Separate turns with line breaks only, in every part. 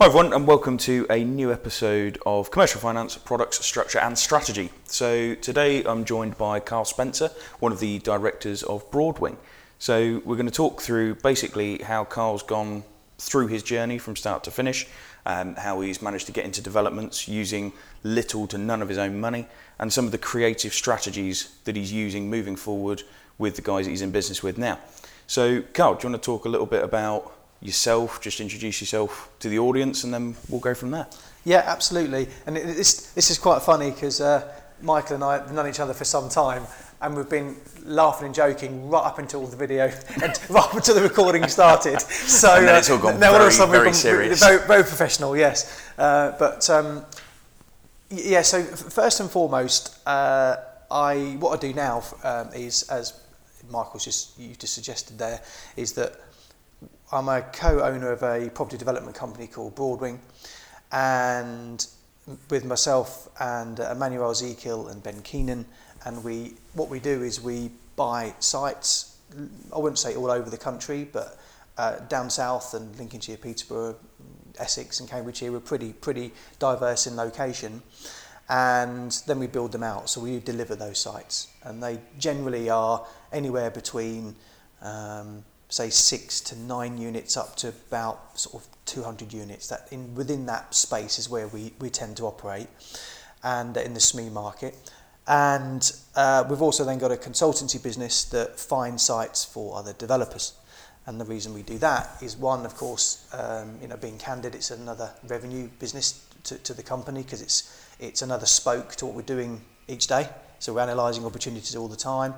Hi everyone, and welcome to a new episode of Commercial Finance Products, Structure and Strategy. So today I'm joined by Karl Spencer, one of the directors of Broadwing. So we're going to talk through basically how Karl's gone through his journey from start to finish, um, how he's managed to get into developments using little to none of his own money, and some of the creative strategies that he's using moving forward with the guys that he's in business with now. So, Karl, do you want to talk a little bit about yourself, just introduce yourself to the audience, and then we'll go from there.
Yeah, absolutely. And it, this this is quite funny because uh, Michael and I have known each other for some time, and we've been laughing and joking right up until the video and right up until the recording started.
So and then it's all gone uh, very, all of a sudden very serious.
Very, very professional, yes. Uh, but um, yeah, so first and foremost, uh, I what I do now um, is as Michael's just you just suggested there is that I'm a co-owner of a property development company called Broadwing, and with myself and uh, Emmanuel Ezekiel and Ben Keenan, and we what we do is we buy sites. I wouldn't say all over the country, but uh, down south and Lincolnshire, Peterborough, Essex, and Cambridgeshire, we're pretty pretty diverse in location. And then we build them out, so we deliver those sites, and they generally are anywhere between. Um, say six to nine units up to about sort of 200 units. That in within that space is where we, we tend to operate, and in the SME market. And uh, we've also then got a consultancy business that finds sites for other developers. And the reason we do that is one, of course, um, you know, being candid, it's another revenue business to, to the company because it's it's another spoke to what we're doing each day. So we're analysing opportunities all the time.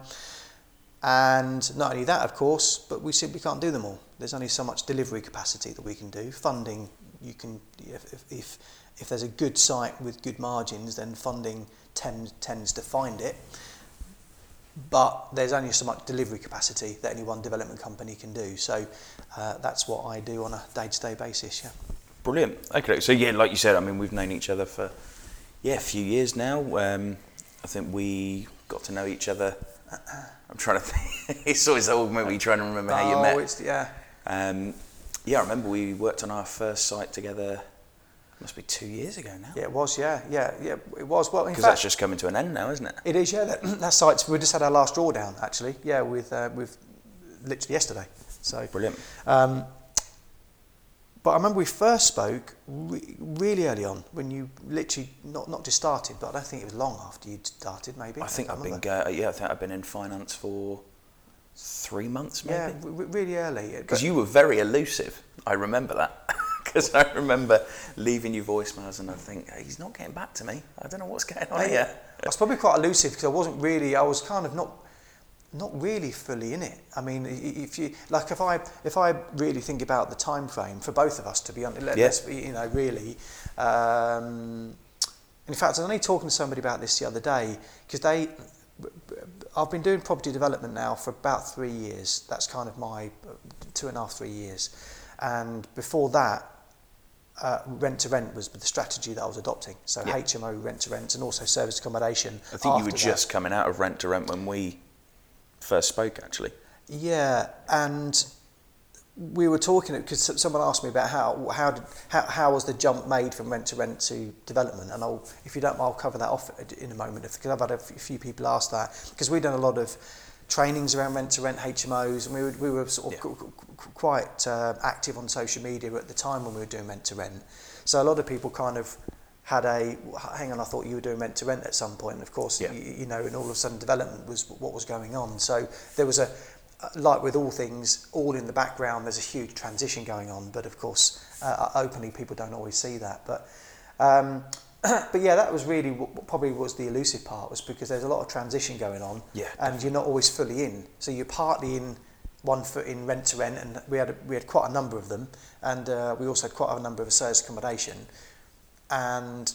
And not only that, of course, but we simply can't do them all. There's only so much delivery capacity that we can do. Funding, you can, if, if, if there's a good site with good margins, then funding tend, tends to find it. But there's only so much delivery capacity that any one development company can do. So uh, that's what I do on a day-to-day basis. Yeah.
Brilliant. Okay, so yeah, like you said, I mean, we've known each other for yeah a few years now. Um, I think we got to know each other I'm trying to think. it's always old movie trying to remember how you
oh,
met.
It's, yeah.
Um, yeah, I remember we worked on our first site together. Must be two years ago now.
Yeah, it was. Yeah, yeah, yeah. It was. Well,
because that's just coming to an end now, isn't it?
It is. Yeah, that, that site's. We just had our last drawdown actually. Yeah, with uh, with literally yesterday. So
brilliant.
Um, but I remember we first spoke re- really early on when you literally not not just started, but I don't think it was long after you'd started. Maybe
I think I have been uh, yeah I think I've been in finance for three months maybe.
Yeah, really early.
Because you were very elusive. I remember that. Because I remember leaving you voicemails and I think hey, he's not getting back to me. I don't know what's going on here.
I was probably quite elusive because I wasn't really. I was kind of not not really fully in it. I mean, if you like, if I if I really think about the time frame for both of us, to be honest, let,
yeah.
let's you know really. Um, in fact, I was only talking to somebody about this the other day because they. I've been doing property development now for about three years. That's kind of my two and a half, three years. And before that, uh, rent to rent was the strategy that I was adopting. So yeah. HMO rent to rent and also service accommodation.
I think you were just coming out of rent to rent when we first spoke, actually.
Yeah, and we were talking because someone asked me about how how did how, how was the jump made from rent to rent to development and I'll if you don't I'll cover that off in a moment because I've had a few people ask that because we've done a lot of trainings around rent to rent HMOs and we were, we were sort of yeah. quite uh, active on social media at the time when we were doing rent to rent so a lot of people kind of had a hang on I thought you were doing rent to rent at some point. And of course yeah. you, you know and all of a sudden development was what was going on. So there was a like with all things all in the background there's a huge transition going on. But of course uh, openly people don't always see that. But um, but yeah that was really what probably was the elusive part was because there's a lot of transition going on
yeah,
and you're not always fully in. So you're partly in one foot in rent to rent and we had a, we had quite a number of them. And uh, we also had quite a number of service accommodation and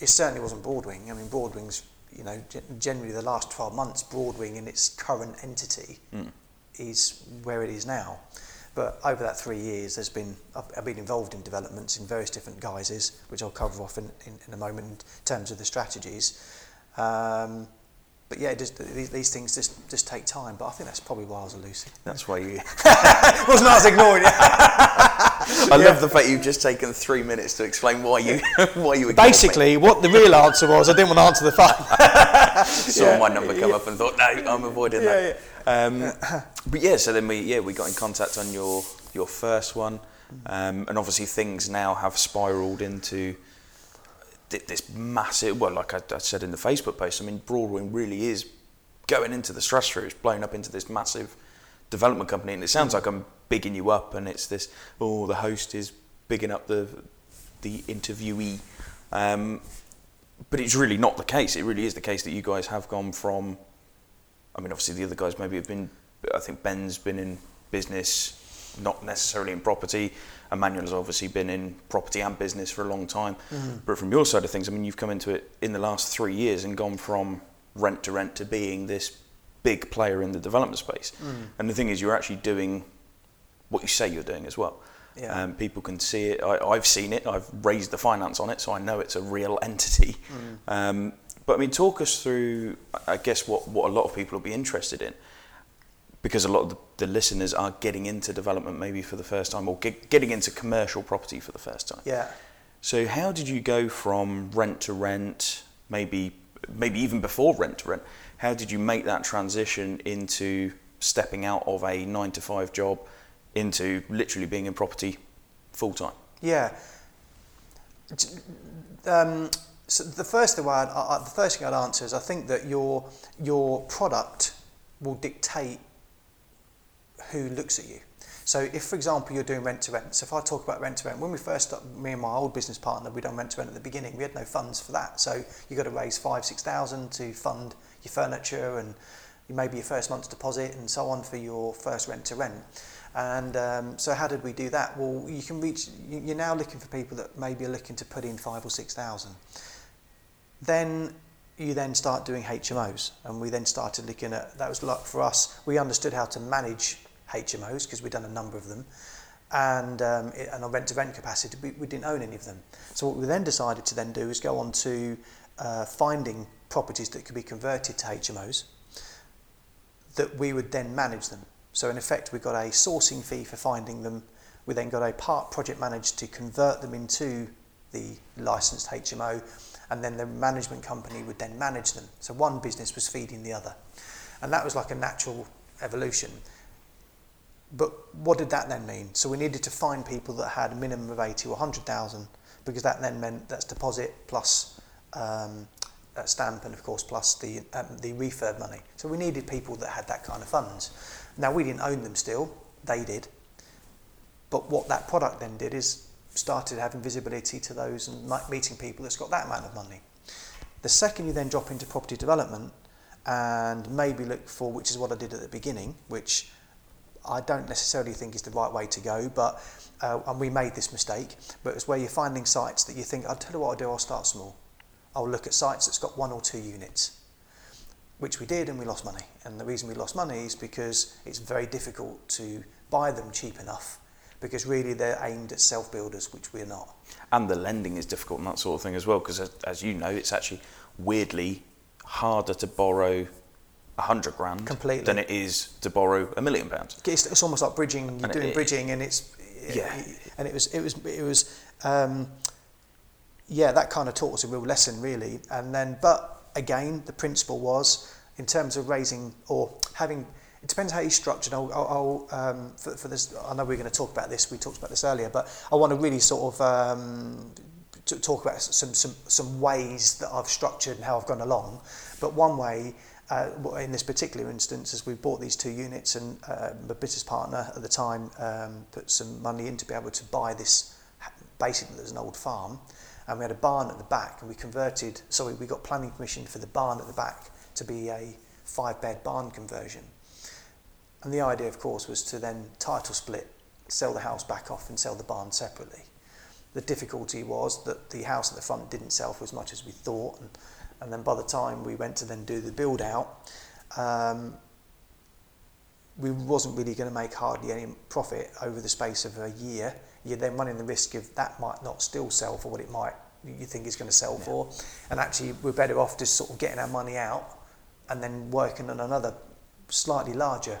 it certainly wasn't Broadwing. I mean, Broadwing's, you know, generally the last 12 months, Broadwing in its current entity mm. is where it is now. But over that three years, there's been I've, I've been involved in developments in various different guises, which I'll cover off in, in, in a moment in terms of the strategies. Um, but yeah, just, these, these things just, just take time. But I think that's probably why I was elusive.
That's why you
wasn't I was ignoring it.
I love the fact you've just taken three minutes to explain why you why you.
Basically, what the real answer was, I didn't want to answer the phone.
saw
Yeah.
my number come up and thought, no, I'm avoiding
Yeah,
that. Um, but yeah, so then we yeah we got in contact on your your first one, um, and obviously things now have spiraled into this massive. Well, like I, I said in the Facebook post, I mean, Broadwing really is going into the stratosphere. It's blown up into this massive development company, and it sounds like I'm bigging you up, and it's this. Oh, the host is bigging up the the interviewee. Um, but it's really not the case. It really is the case that you guys have gone from. I mean, obviously the other guys maybe have been. I think Ben's been in business, not necessarily in property. Emmanuel has obviously been in property and business for a long time. But from your side of things, I mean, you've come into it in the last three years and gone from rent to rent to being this big player in the development space. And the thing is, you're actually doing what you say you're doing as well.
Yeah.
Um, people can see it. I, I've seen it. I've raised the finance on it, so I know it's a real entity. Um, but I mean, talk us through. I guess what, what a lot of people will be interested in, because a lot of the, the listeners are getting into development maybe for the first time, or get, getting into commercial property for the first time.
Yeah.
So how did you go from rent to rent, maybe maybe even before rent to rent? How did you make that transition into stepping out of a nine to five job into literally being in property full time?
Yeah. Um, so the first thing I'd, I, the first thing I'd answer is I think that your your product will dictate who looks at you. So if, for example, you're doing rent to rent, so if I talk about rent to rent, when we first started, me and my old business partner, we done rent to rent at the beginning. We had no funds for that, so you got to raise five, six thousand to fund your furniture and maybe your first month's deposit and so on for your first rent to rent. And um, so how did we do that? Well, you can reach. you- You're now looking for people that maybe are looking to put in five or six thousand. Then you then start doing HMOs, and we then started looking at that was like for us. We understood how to manage HMOs because we'd done a number of them, and um, it, and on rent to rent capacity, we, we didn't own any of them. So what we then decided to then do is go on to uh, finding properties that could be converted to HMOs that we would then manage them. So in effect, we got a sourcing fee for finding them. We then got a part project managed to convert them into the licensed HMO, and then the management company would then manage them. So one business was feeding the other. And that was like a natural evolution. But what did that then mean? So we needed to find people that had a minimum of 80 or 100,000 because that then meant that's deposit plus um, stamp and of course plus the, um, the refurb money. So we needed people that had that kind of funds. Now we didn't own them still, they did. But what that product then did is started having visibility to those and meeting people that's got that amount of money. The second you then drop into property development and maybe look for, which is what I did at the beginning, which I don't necessarily think is the right way to go, but uh, and we made this mistake. But it's where you're finding sites that you think, I'll tell you what I'll do, I'll start small. I'll look at sites that's got one or two units, which we did, and we lost money. And the reason we lost money is because it's very difficult to buy them cheap enough, because really they're aimed at self builders, which we're not.
And the lending is difficult and that sort of thing as well, because as, as you know, it's actually weirdly harder to borrow a hundred grand
Completely.
than it is to borrow a million pounds.
It's, it's almost like bridging. You're
And
doing
it-
bridging, and it's
Yeah.
And it was it was it was um, yeah that kind of taught us a real lesson really. And then, but again, the principle was in terms of raising or having. It depends how you structured. I'll, I'll, um, for, for this. I know we're going to talk about this. We talked about this earlier, but I want to really sort of um, talk about some, some some ways that I've structured and how I've gone along. But one way uh, in this particular instance, as we bought these two units, and uh, my business partner at the time um, put some money in to be able to buy this. Basically, there's an old farm, and we had a barn at the back, and we converted. Sorry, we got planning permission for the barn at the back to be a five-bed barn conversion. And the idea, of course, was to then title split, sell the house back off, and sell the barn separately. The difficulty was that the house at the front didn't sell for as much as we thought, and, and then by the time we went to then do the build out, um, we wasn't really going to make hardly any profit over the space of a year. You're then running the risk of that might not still sell for what it might you think is going to sell for, and actually we're better off just sort of getting our money out and then working on another slightly larger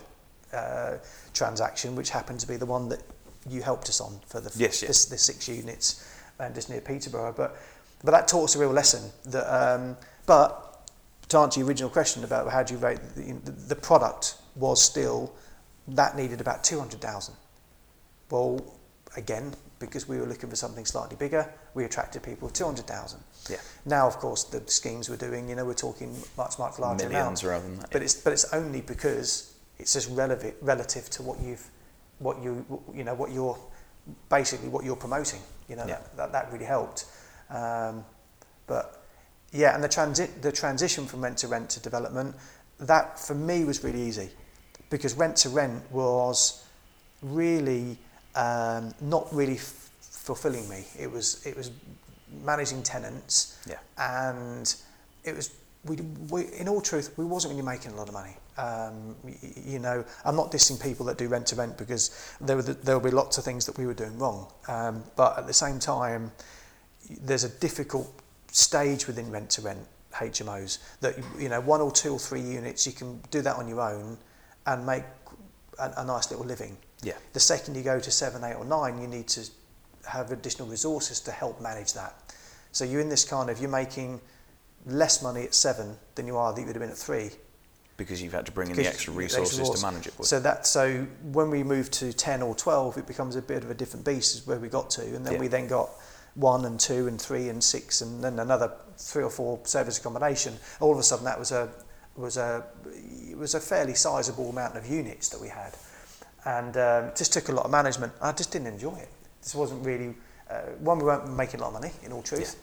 uh, transaction, which happened to be the one that you helped us on for the
Yes,
the,
yes.
the six units and just near Peterborough. But but that taught us a real lesson. That um, but to answer your original question about how do you rate the, the, the product was still that needed about two hundred thousand. Well, again, because we were looking for something slightly bigger, we attracted people two hundred thousand.
Yeah.
Now, of course, the schemes we're doing, you know, we're talking much much larger
Millions
amounts.
rather than that.
But it's but it's only because it's just relative relative to what you've what you you know what you're basically what you're promoting. You know
Yeah.
that, that that really helped. Um, but yeah, and the transit the transition from rent to rent to development that for me was really easy because rent to rent was really um, not really f- fulfilling me. It was it was managing tenants,
yeah.
and it was we, we in all truth we wasn't really making a lot of money. Um, y- you know, I'm not dissing people that do rent to rent because there were the, there will be lots of things that we were doing wrong. Um, but at the same time, there's a difficult stage within rent to rent HMOs that you know one or two or three units you can do that on your own and make a, a nice little living.
Yeah.
the second you go to seven, eight, or nine, you need to have additional resources to help manage that. So you're in this kind of you're making less money at seven than you are that you would have been at three.
because you've had to bring in the extra
the
resources
resource.
to manage it.
So that so when we move to ten or twelve, it becomes a bit of a different beast. Is where we got to, and then
Yeah.
we then got one and two and three and six, and then another three or four service accommodation. All of a sudden, that was a was a it was a fairly sizable amount of units that we had, and um, it just took a lot of management. I just didn't enjoy it. This wasn't really uh, one. We weren't making a lot of money, in all truth.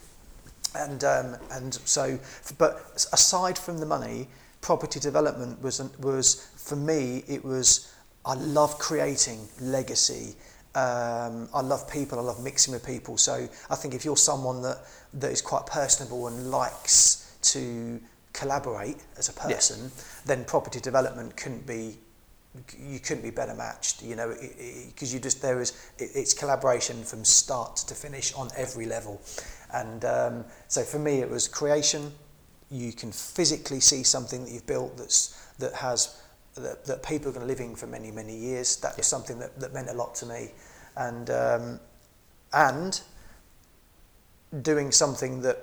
And um, and so, but aside from the money, property development was was for me. It was I love creating legacy. Um, I love people. I love mixing with people. So I think if you're someone that that is quite personable and likes to collaborate as a
Yeah.
person, then property development couldn't be you couldn't be better matched, you know, because you just there is it, it's collaboration from start to finish on every level, and um, so for me it was creation. You can physically see something that you've built that's that has that, that people are going to live in for many many years. That was something that, that meant a lot to me, and um, and doing something that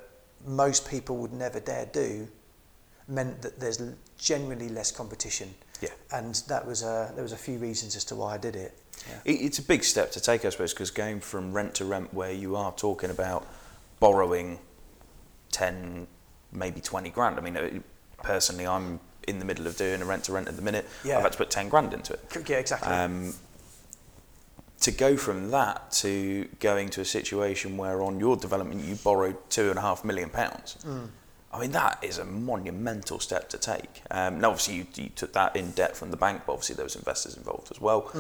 most people would never dare do meant that there's generally less competition.
Yeah.
And that was a, there was a few reasons as to why I did it. Yeah.
It's a big step to take, I suppose, because going from rent to rent, where you are talking about borrowing 10, maybe 20 grand. I mean, uh, personally, I'm in the middle of doing a rent to rent at the minute.
Yeah.
I've had to put 10 grand into it.
Yeah, exactly.
Um, to go from that to going to a situation where on your development you borrowed two and a half million pounds. I mean, that is a monumental step to take. Um, now, obviously, you, you took that in debt from the bank, but obviously, there was investors involved as well.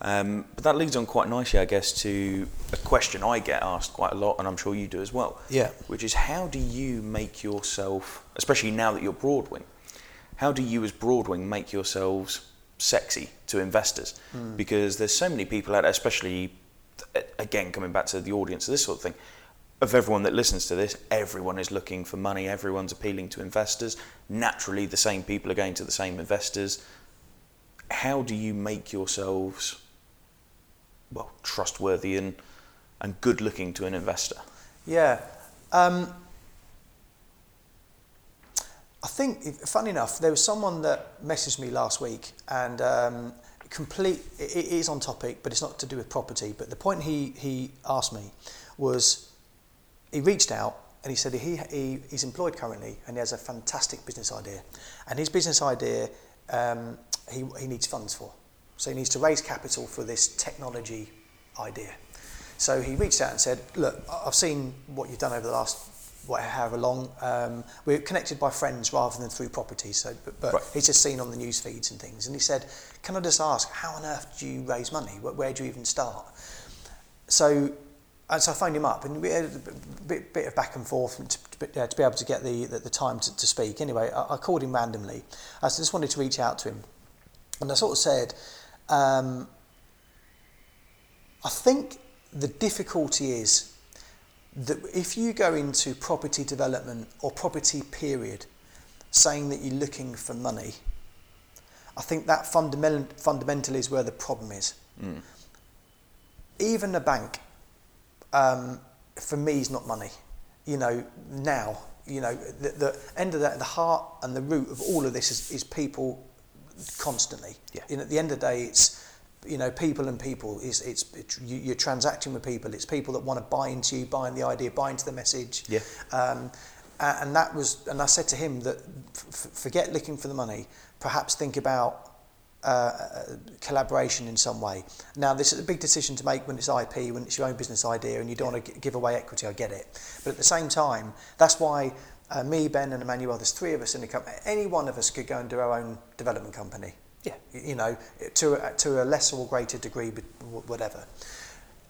Um, but that leads on quite nicely, I guess, to a question I get asked quite a lot, and I'm sure you do as well.
Yeah.
Which is, how do you make yourself, especially now that you're Broadwing, how do you as Broadwing make yourselves sexy to investors? Because there's so many people out there, especially, again, coming back to the audience of this sort of thing, of everyone that listens to this, everyone is looking for money, everyone's appealing to investors. Naturally, the same people are going to the same investors. How do you make yourselves, well, trustworthy and, and good looking to an investor?
Yeah. Um, I think, funny enough, there was someone that messaged me last week and um, complete, it, it is on topic, but it's not to do with property. But the point he, he asked me was he reached out and he said he, he, he's employed currently and he has a fantastic business idea. And his business idea, um, he, he needs funds for. So he needs to raise capital for this technology idea. So he reached out and said, look, I've seen what you've done over the last what, however long. Um, we're connected by friends rather than through property. So, but, but
right.
he's just seen on the news feeds and things. And he said, can I just ask, how on earth do you raise money? Where, where do you even start? So and so I phoned him up, and we had a bit, bit of back and forth to, to, uh, to be able to get the, the, the time to, to speak. Anyway, I, I called him randomly. I just wanted to reach out to him. And I sort of said, um, I think the difficulty is that if you go into property development or property period saying that you're looking for money, I think that fundamental, fundamentally is where the problem is. even a bank, um, for me is not money. You know, now, you know, the, the end of that, the heart and the root of all of this is, is people constantly.
Yeah.
You know, at the end of the day, it's, you know, people and people is it's, it's you, you're transacting with people. It's people that want to buy into you, buy into the idea, buy into the message.
Yeah.
Um, and that was, and I said to him that f- forget looking for the money. Perhaps think about uh, collaboration in some way. Now, this is a big decision to make when it's IP, when it's your own business idea, and you don't want to give away equity. I get it, but at the same time, that's why uh, me, Ben, and Emmanuel, there's three of us in the company. Any one of us could go and do our own development company.
Yeah.
You know, to a, to a lesser or greater degree, but whatever.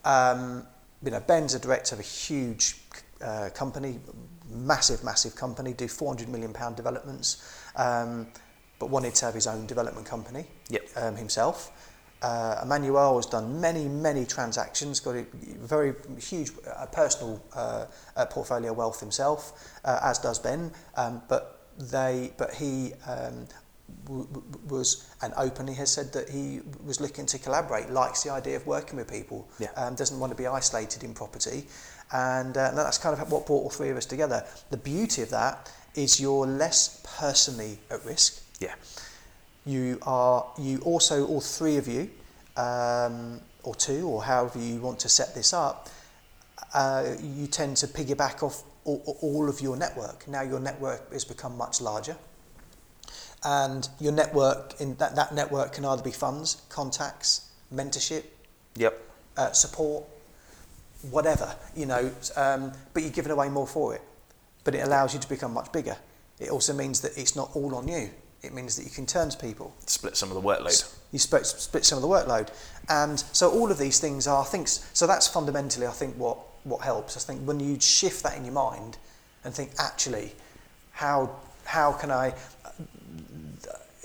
Um, you know, Ben's a director of a huge uh, company, massive, massive company, do 400 million pound developments, um, but wanted to have his own development company
Yep.
um, himself. Uh, Emmanuel has done many, many transactions, got a very huge uh, personal uh, uh, portfolio wealth himself, uh, as does Ben. Um, but they, but he um, w- w- was and openly has said that he was looking to collaborate, likes the idea of working with people,
Yeah.
um, doesn't want to be isolated in property, and uh, that's kind of what brought all three of us together. The beauty of that is you're less personally at risk.
Yeah.
You are you also all three of you, um, or two, or however you want to set this up. Uh, you tend to piggyback off all, all of your network. Now your network has become much larger, and your network in that that network can either be funds, contacts, mentorship,
Yep.
uh, support, whatever you know. Um, but you're giving away more for it. But it allows you to become much bigger. It also means that it's not all on you. It means that you can turn to people.
Split some of the workload.
You split, split some of the workload, and so all of these things are things. So that's fundamentally, I think, what what helps. I think when you shift that in your mind and think, actually, how how can I?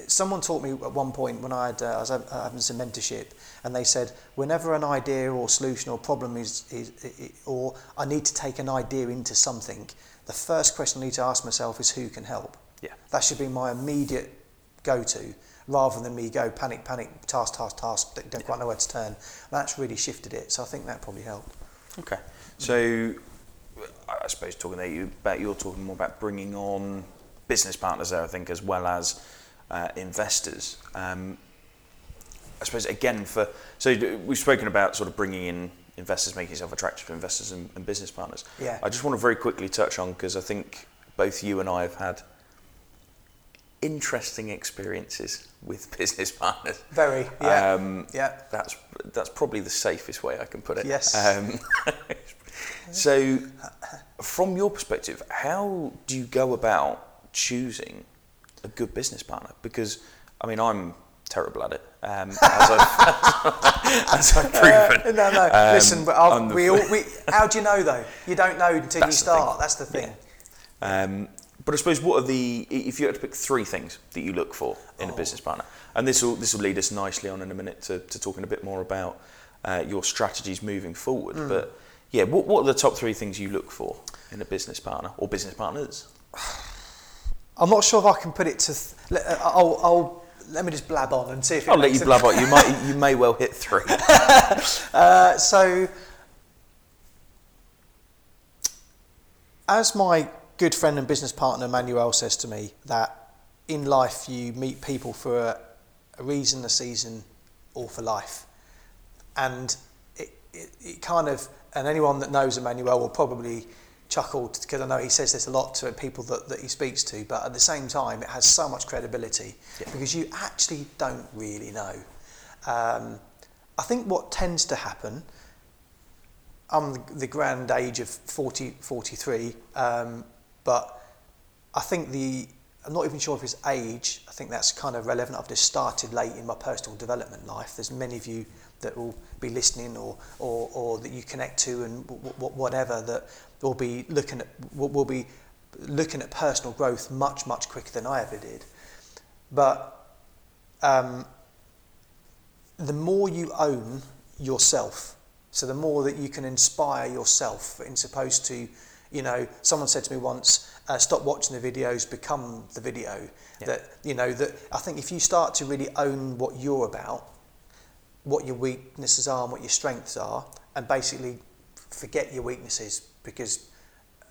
Someone taught me at one point when I, had, uh, I was having some mentorship, and they said, whenever an idea or solution or problem is, is, i- i- or I need to take an idea into something, the first question I need to ask myself is who can help.
Yeah.
That should be my immediate go-to, rather than me go panic, panic, task, task, task, don't don't quite know where to turn. That's really shifted it. So I think that probably helped.
Okay. So, I suppose talking there, you about you're talking more about bringing on business partners there, I think, as well as uh, investors. Um, I suppose again for so we've spoken about sort of bringing in investors, making yourself attractive to investors and, and business partners.
Yeah.
I just want to very quickly touch on because I think both you and I have had interesting experiences with business partners.
Very, yeah,
Um,
yeah.
That's that's probably the safest way I can put it.
Yes.
Um, so, from your perspective, how do you go about choosing a good business partner? Because, I mean, I'm terrible at it, um, as, I've, as I've proven.
Uh, no, no.
Um,
Listen, but we all, we, how do you know though? You don't know until you start. That's the thing.
Um, but I suppose what are the if you had to pick three things that you look for in a
Oh.
business partner, and this will this will lead us nicely on in a minute to, to talking a bit more about uh, your strategies moving forward.
Hmm.
But yeah, what what are the top three things you look for in a business partner or business partners?
I'm not sure if I can put it to. Th- let, uh, I'll, I'll let me just blab on and see if it
I'll let you
a-
blab out. You might you may well hit three.
Uh, so, as my good friend and business partner Manuel says to me, that in life you meet people for a, a reason, a season, or for life. And it, it, it kind of, and anyone that knows Emmanuel will probably chuckle because I know he says this a lot to people that, that he speaks to, but at the same time, it has so much credibility
Yeah.
because you actually don't really know. Um, I think what tends to happen, I'm the, the grand age of 40, 43, um, but I think the, I'm not even sure if it's age, I think that's kind of relevant. I've just started late in my personal development life. There's many of you that will be listening or, or, or that you connect to and w- w- whatever that will be looking at, will be looking at personal growth much, much quicker than I ever did. But um, the more you own yourself, so the more that you can inspire yourself, in opposed to, you know, someone said to me once, uh, stop watching the videos, become the video.
Yeah.
That, you know, that I think if you start to really own what you're about, what your weaknesses are and what your strengths are, and basically forget your weaknesses because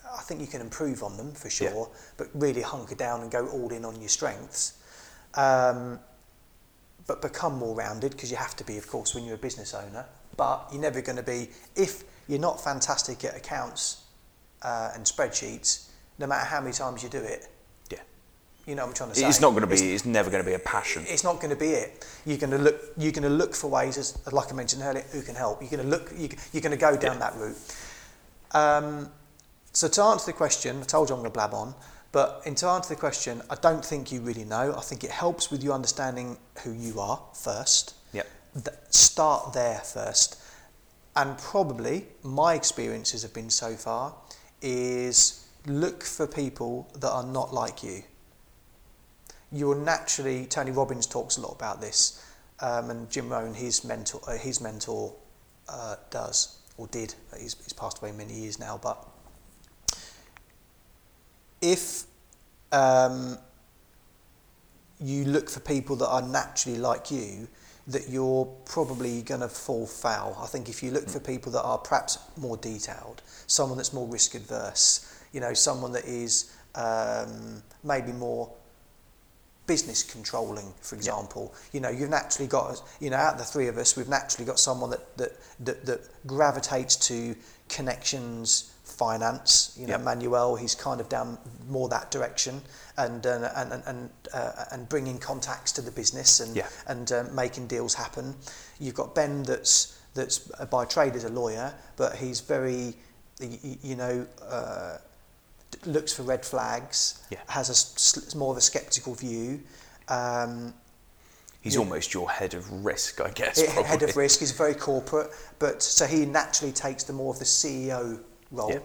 I think you can improve on them for sure,
Yeah.
but really hunker down and go all in on your strengths. Um, but become more rounded because you have to be, of course, when you're a business owner. But you're never going to be, if you're not fantastic at accounts uh, and spreadsheets, no matter how many times you do it,
Yeah.
you know what I'm trying to say.
It's not going to be. It's never going to be a passion.
it's not going to be it. You're going to look. You're going to look for ways, as like I mentioned earlier, who can help. You're going to look. you- You're going to go down that route. Um, so to answer the question, I told you I'm going to blab on, but in to answer the question, I don't think you really know. I think it helps with you understanding who you are first.
Yep.
Th- start there first, and probably my experiences have been so far is look for people that are not like you you're naturally Tony Robbins talks a lot about this, um, and Jim Rohn, his mentor, uh, his mentor, uh, does or did. He's, he's passed away many years now, but if um, you look for people that are naturally like you, that you're probably going to fall foul. I think if you look for people that are perhaps more detailed, someone that's more risk adverse, you know, someone that is um, maybe more business controlling, for example. You know, you've naturally got, you know, out of the three of us, we've naturally got someone that that that, that gravitates to connections, finance. You know,
Yep.
Manuel, he's kind of down more that direction, and uh, and and and, uh, and bringing contacts to the business and
Yeah.
and uh, making deals happen. You've got Ben, that's that's uh, by trade as a lawyer, but he's very, y- y- you know. Uh, looks for red flags,
Yeah.
has a more of a sceptical view. Um,
He's
Yeah.
almost your head of risk, I guess. Probably.
head of risk is very corporate, but so he naturally takes the more of the CEO role.
Yeah.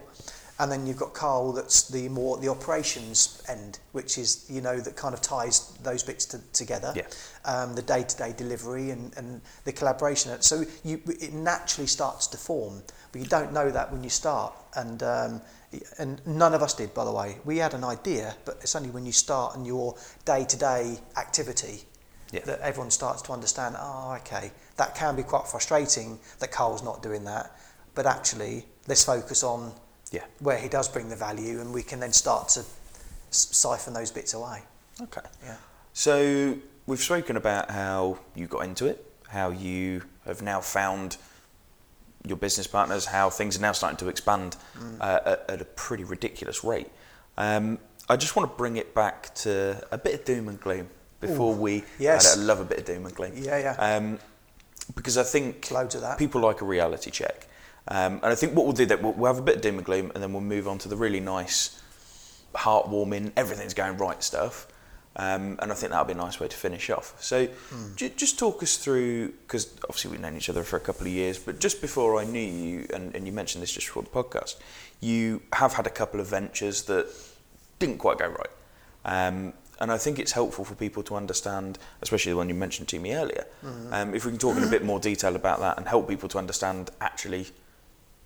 And then you've got Karl, that's the more the operations end, which is you know that kind of ties those bits to, together.
Yeah.
Um, the day-to-day delivery and, and the collaboration. So you it naturally starts to form, but you don't know that when you start. And um, and none of us did, by the way. We had an idea, but it's only when you start and your day-to-day activity
Yeah.
that everyone starts to understand, oh, okay, that can be quite frustrating that Karl's not doing that. But actually, let's focus on
Yeah.
where he does bring the value and we can then start to s- siphon those bits away.
Okay.
Yeah.
So we've spoken about how you got into it, how you have now found your business partners, how things are now starting to expand uh, at, at a pretty ridiculous rate. Um, I just want to bring it back to a bit of doom and gloom before we.
yes.
I love a bit of doom and gloom.
Yeah, yeah.
Um, because I think
Loads of that.
people like a reality check. Um, and I think what we'll do that we'll, we'll have a bit of doom and gloom, and then we'll move on to the really nice, heartwarming, everything's going right stuff. Um, and I think that'll be a nice way to finish off. So, ju- just talk us through, because obviously we've known each other for a couple of years, but just before I knew you, and, and you mentioned this just before the podcast, you have had a couple of ventures that didn't quite go right. Um, and I think it's helpful for people to understand, especially the one you mentioned to me earlier, um, if we can talk in a bit more detail about that and help people to understand actually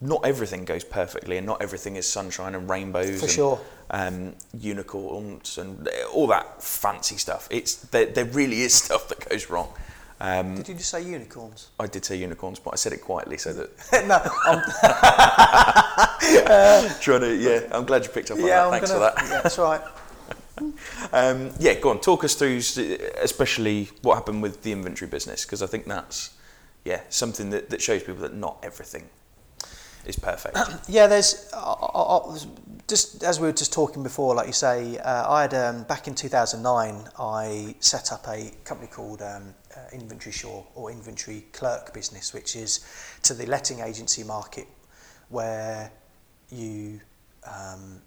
not everything goes perfectly and not everything is sunshine and rainbows
For
and
sure.
um, unicorns and all that fancy stuff. It's there, there really is stuff that goes wrong. Um,
Did you just say unicorns?
I did say unicorns, but I said it quietly so that
no, I'm,
trying to yeah. I'm glad you picked up on
yeah,
that.
I'm
Thanks
gonna,
for that.
Yeah, that's right.
Um, yeah, go on. Talk us through, especially what happened with the inventory business, because I think that's yeah something that, that shows people that not everything is perfect.
yeah, there's uh, uh, just as we were just talking before, like you say, uh, I had um, back in 2009, I set up a company called um, uh, Inventory Shore or Inventory Clerk business, which is to the letting agency market where you um,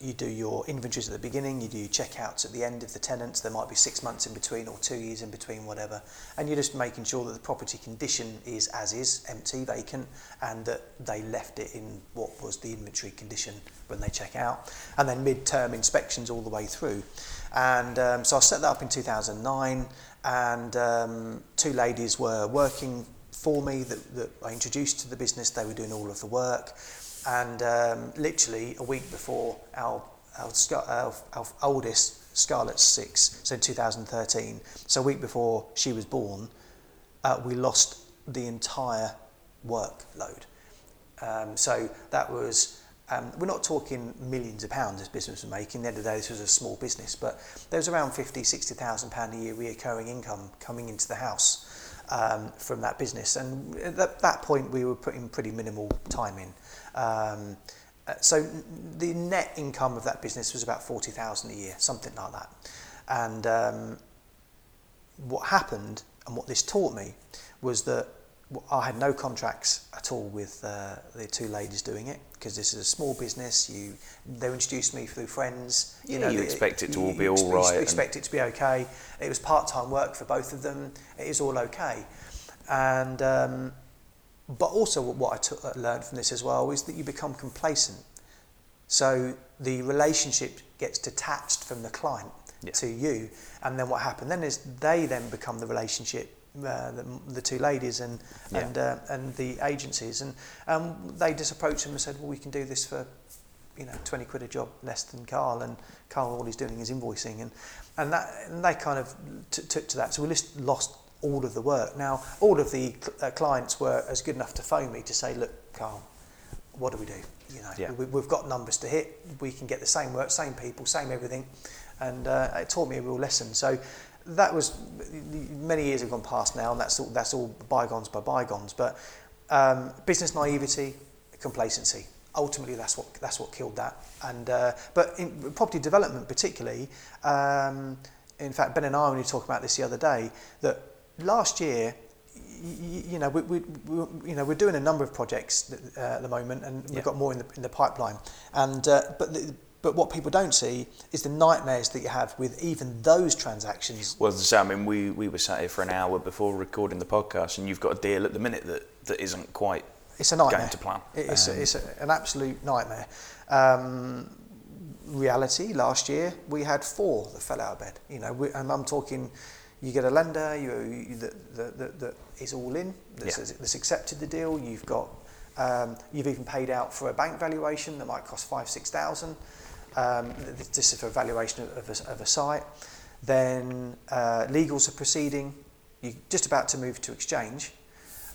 you do your inventories at the beginning, you do your checkouts at the end of the tenants. There might be six months in between or two years in between, whatever. And you're just making sure that the property condition is as is, empty, vacant, and that they left it in what was the inventory condition when they check out. And then mid-term inspections all the way through. And um, so I set that up in 2009, and um, two ladies were working for me that, that I introduced to the business. They were doing all of the work and um, literally a week before our our, our, our oldest Scarlett's six, so in 2013, so a week before she was born, uh, we lost the entire workload. Um, so that was, um, we're not talking millions of pounds this business was making. At the end of the day, this was a small business, but there was around 50, 60,000 pound a year reoccurring income coming into the house um, from that business. And at that point, we were putting pretty minimal time in. Um, uh, so the net income of that business was about 40,000 a year, something like that. And um, what happened and what this taught me was that I had no contracts at all with uh, the two ladies doing it because this is a small business. You, they introduced me through friends.
You yeah, know, you expect it to all be all
expect,
right.
You expect it to be okay. It was part-time work for both of them. It is all okay, and um, but also what I took, uh, learned from this as well is that you become complacent. So the relationship gets detached from the client yeah. to you, and then what happened then is they then become the relationship uh, the, the two ladies and yeah. and uh, and the agencies, and um, they just approached them and said, "Well, we can do this for, you know, twenty quid a job less than Karl." And Karl, all he's doing is invoicing, and and that and they kind of t- took to that. So we just lost all of the work. Now, all of the uh, clients were as good enough to phone me to say, "Look, Karl, what do we do? You know, yeah. we, we've got numbers to hit. We can get the same work, same people, same everything." And uh, it taught me a real lesson. So that was many years have gone past now, and that's all, that's all bygones by bygones. But um, business naivety, complacency. Ultimately, that's what that's what killed that. And uh, but in property development, particularly, um, in fact, Ben and I, when we talked about this the other day, that last year you, you know, we, we, we, you know, we're doing a number of projects uh, at the moment, and we've got more in the in the pipeline. And uh, but the, but what people don't see is the nightmares that you have with even those transactions.
Well, I mean, we, we were sat here for an hour before recording the podcast, and you've got a deal at the minute that, that isn't quite
it's a nightmare.
going to plan.
It's, um, a, it's a, an absolute nightmare. Um, reality, last year, we had four that fell out of bed. You know, we, and I'm talking, you get a lender you, you, that, that, that, that is all in, that's, yeah. that's accepted the deal, you've got um, you've even paid out for a bank valuation that might cost five, six thousand. Um, this is for valuation of a, of a site. Then uh, legals are proceeding. You're just about to move to exchange,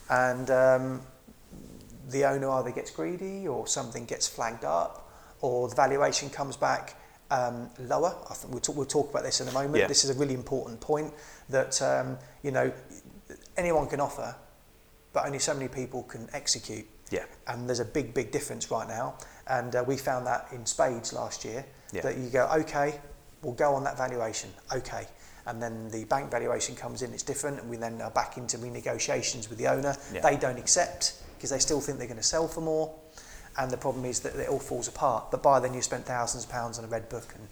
and um, the owner either gets greedy or something gets flagged up, or the valuation comes back um, lower. I think we'll talk, we'll talk about this in a moment. Yeah. This is a really important point that um, you know anyone can offer, but only so many people can execute.
Yeah.
And there's a big, big difference right now. And uh, we found that in spades last year yeah. that you go, okay, we'll go on that valuation, okay. And then the bank valuation comes in, it's different, and we then are back into renegotiations with the owner. Yeah. They don't accept because they still think they're going to sell for more. And the problem is that it all falls apart. But by then you spent thousands of pounds on a red book, and,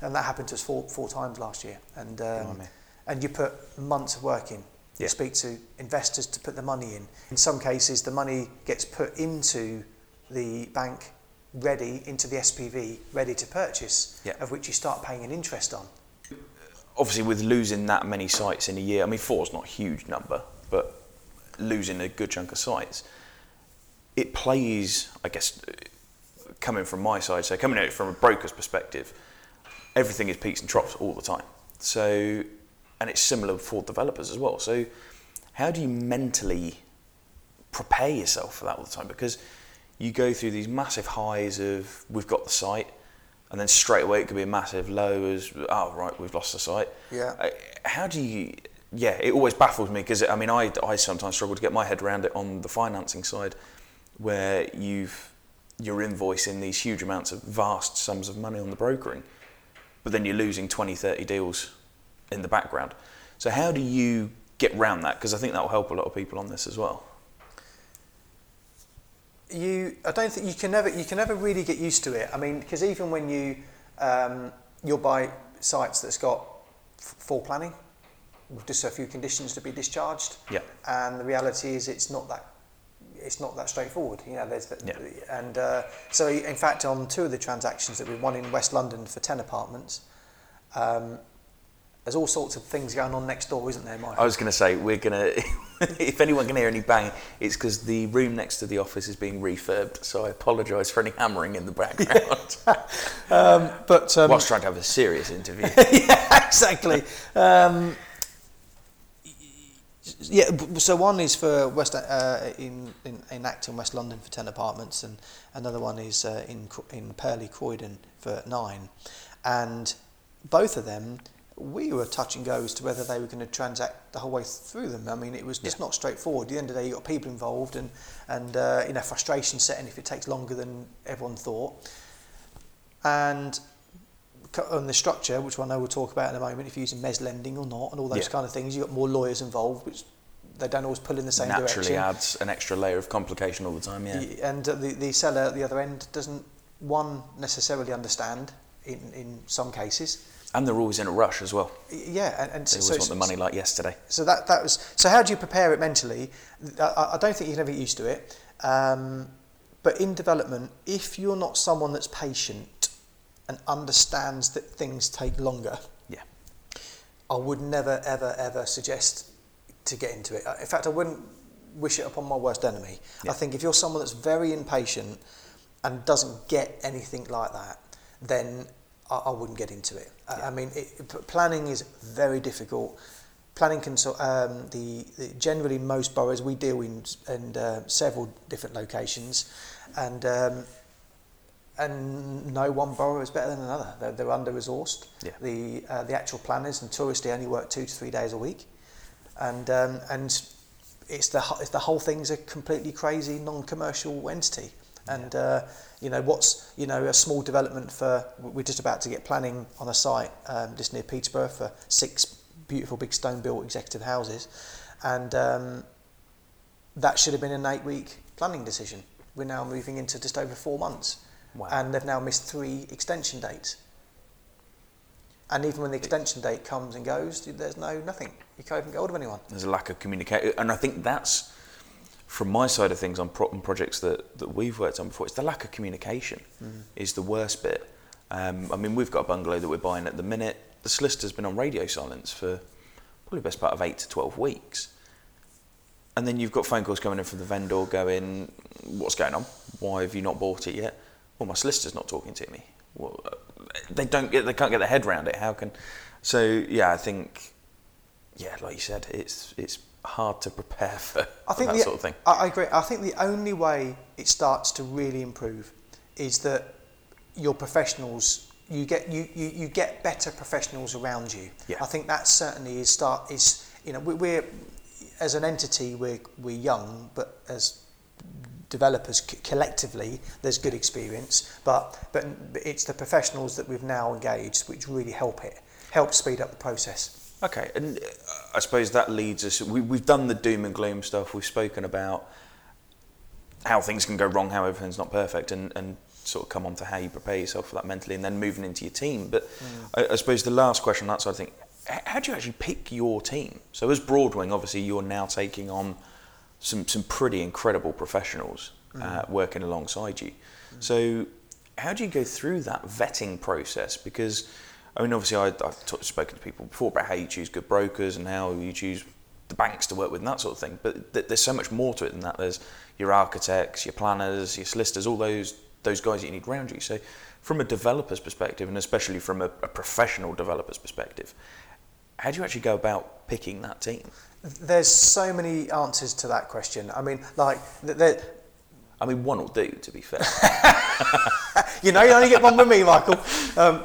and that happened to us four, four times last year. And um, and you put months of work in. You speak to investors to put the money in. In some cases, the money gets put into the bank ready into the SPV, ready to purchase, yeah. of which you start paying an interest on.
Obviously, with losing that many sites in a year, I mean, four is not a huge number, but losing a good chunk of sites, it plays, I guess, coming from my side, so coming out from a broker's perspective, everything is peaks and troughs all the time. So, and it's similar for developers as well. So, how do you mentally prepare yourself for that all the time? Because you go through these massive highs of we've got the site, and then straight away it could be a massive low as oh right we've lost the site.
Yeah. Uh,
how do you? Yeah, it always baffles me because I mean I I sometimes struggle to get my head around it on the financing side, where you've you're invoicing these huge amounts of vast sums of money on the brokering, but then you're losing 20, 30 deals in the background. So how do you get around that? Because I think that will help a lot of people on this as well
you I don't think you can never you can never really get used to it. I mean, because even when you um, you'll buy sites that's got f- full planning with just a few conditions to be discharged.
Yeah.
And the reality is, it's not that it's not that straightforward. You know, there's the,
yeah.
and uh, so in fact, on two of the transactions that we won in West London for ten apartments. Um, there's all sorts of things going on next door, isn't there, Mike?
I was going to say we're going to. if anyone can hear any bang, it's because the room next to the office is being refurbed. So I apologise for any hammering in the background.
um, but um,
whilst trying to have a serious interview.
yeah, exactly. Um, Yeah, so one is for West uh, in, in in Acton, West London for ten apartments, and another one is uh, in in Purley, Croydon for nine, and both of them we were touch and go as to whether they were going to transact the whole way through them. I mean, it was just
yeah.
not straightforward. At the end of the day, you got people involved, and and uh, you know frustration setting if it takes longer than everyone thought, and on the structure, which I know we'll talk about in a moment, if you're using mezz lending or not, and all those
Yeah.
kind of things, you've got more lawyers involved, which they don't always pull in the same
Naturally
direction.
adds an extra layer of complication all the time. Yeah.
And uh, the, the seller at the other end doesn't, one, necessarily understand in, in some cases.
And they're always in a rush as well.
Yeah, and, and
They always
so,
want the money like yesterday.
so that, that was, so how do you prepare it mentally? I- I, I don't think you can ever get used to it. Um, but in development, if you're not someone that's patient and understands that things take longer,
Yeah.
I would never, ever, ever suggest to get into it. In fact, I wouldn't wish it upon my worst enemy.
Yeah.
I think if you're someone that's very impatient and doesn't get anything like that, then I, I wouldn't get into it.
Yeah.
I mean, it, planning is very difficult. Planning can so- um, the, the generally most boroughs we deal in in uh, several different locations, and um, and no one borough is better than another. They're, they're under resourced.
Yeah.
The uh, the actual planners and tourists they only work two to three days a week, and um, and it's the it's the whole thing's a completely crazy non-commercial entity. And uh, you know what's you know a small development for we're just about to get planning on a site um, just near Peterborough for six beautiful big stone built executive houses, and um, that should have been an eight week planning decision. We're now moving into just over four months.
Wow.
And they've now missed three extension dates. And even when the extension date comes and goes, there's no nothing. You can't even get hold of anyone.
There's a lack of communication, and I think that's from my side of things on, pro- on projects that, that we've worked on before. It's the lack of communication is the worst bit. Um, I mean, we've got a bungalow that we're buying at the minute. The solicitor's been on radio silence for probably the best part of eight to twelve weeks, and then you've got phone calls coming in from the vendor going, "What's going on? Why have you not bought it yet?" Well, my solicitor's not talking to me. Well, uh, they don't get, they can't get their head around it. How can? So yeah, I think yeah, like you said, it's it's hard to prepare for,
I think
that
the,
sort of thing.
I, I agree. I think the only way it starts to really improve is that your professionals, you get you, you, you get better professionals around you.
Yeah.
I think that certainly is start is you know we, we're as an entity we're we're young, but as developers c- collectively there's good experience but but it's the professionals that we've now engaged which really help it help speed up the process
Okay, and uh, I suppose that leads us. We, we've done the doom and gloom stuff. We've spoken about how things can go wrong, how everything's not perfect, and, and sort of come on to how you prepare yourself for that mentally, and then moving into your team. But I, I suppose the last question on that side, I think, how do you actually pick your team? So as Broadwing, obviously, you're now taking on some some pretty incredible professionals uh, working alongside you. So how do you go through that vetting process? Because I mean, obviously, I, I've t- spoken to people before about how you choose good brokers and how you choose the banks to work with and that sort of thing. But th- there's so much more to it than that. There's your architects, your planners, your solicitors, all those those guys that you need around you. So, from a developer's perspective, and especially from a, a professional developer's perspective, how do you actually go about picking that team?
there's so many answers to that question i mean like there,
I mean, one will do, to be fair.
you know, you only get one with me, Michael. Um,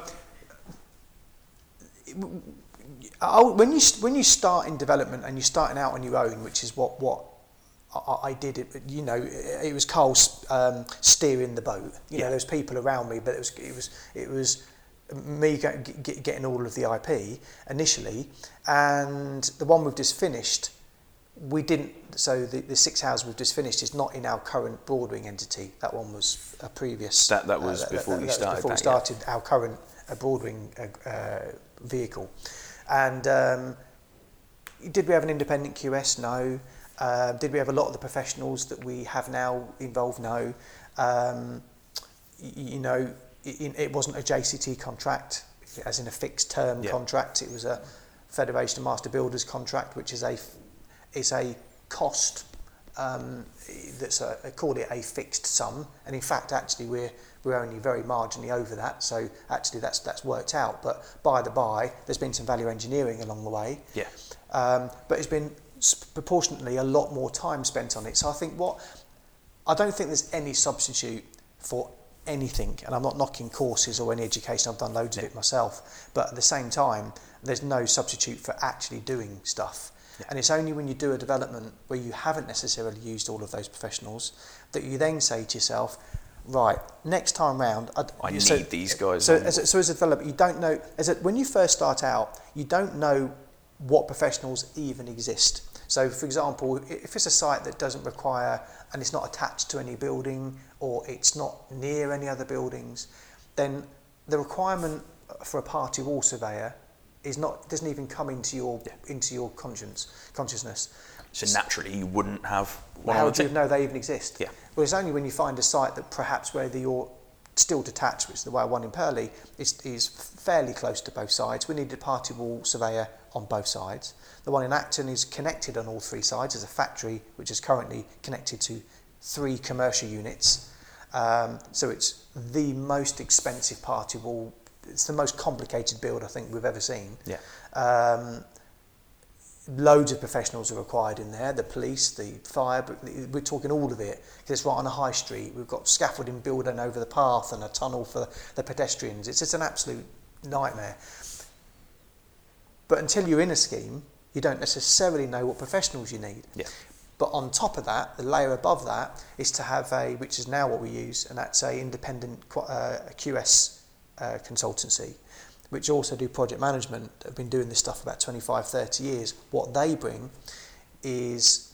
when you when you start in development and you're starting out on your own, which is what what I, I did, it, you know, it, it was Karl um, steering the boat. You
Yeah.
know, there was people around me, but it was it was it was me get, get, getting all of the IP initially, and the one we've just finished we didn't. So the, the six houses we've just finished is not in our current Broadwing entity. That one was a previous.
That- that was before you
was
started
Before we
that, yeah.
started our current uh, Broadwing uh, uh, vehicle, and um, did we have an independent QS? No. Uh, did we have a lot of the professionals that we have now involved? No. Um, you know, it, it wasn't a JCT contract, as in a fixed term
Yeah.
contract. It was a Federation of Master Builders contract, which is a is a cost um, that's a, I call it a fixed sum, and in fact, actually, we're we're only very marginally over that. So actually, that's that's worked out. But by the by, there's been some value engineering along the way.
Yeah.
Um, but it's been proportionately a lot more time spent on it. So I think what I don't think there's any substitute for anything, and I'm not knocking courses or any education. I've done loads of it myself, but at the same time, there's no substitute for actually doing stuff. And it's only when you do a development where you haven't necessarily used all of those professionals that you then say to yourself, right, next time round, I,
I need these guys
So as, a, so as a developer, you don't know. As a, when you first start out, you don't know what professionals even exist. So, for example, if it's a site that doesn't require and it's not attached to any building or it's not near any other buildings, then the requirement for a party wall surveyor is not doesn't even come into your into your conscience consciousness.
So naturally, you wouldn't have one
How do you know they even exist?
Yeah.
Well, it's only when you find a site that perhaps where the, you're still detached, which is the way one in Purley, is, is fairly close to both sides. We need a party wall surveyor on both sides. The one in Acton is connected on all three sides. There's a factory which is currently connected to three commercial units. Um, so it's the most expensive party wall. It's the most complicated build I think we've ever seen.
Yeah.
Um, loads of professionals are required in there the police the fire we're talking all of it 'cause it's right on a high street we've got scaffolding building over the path and a tunnel for the pedestrians it's just an absolute nightmare but until you're in a scheme you don't necessarily know what professionals you need
Yeah.
but on top of that the layer above that is to have a which is now what we use and that's a independent uh, QS uh, consultancy which also do project management, have been doing this stuff about 25, 30 years. What they bring is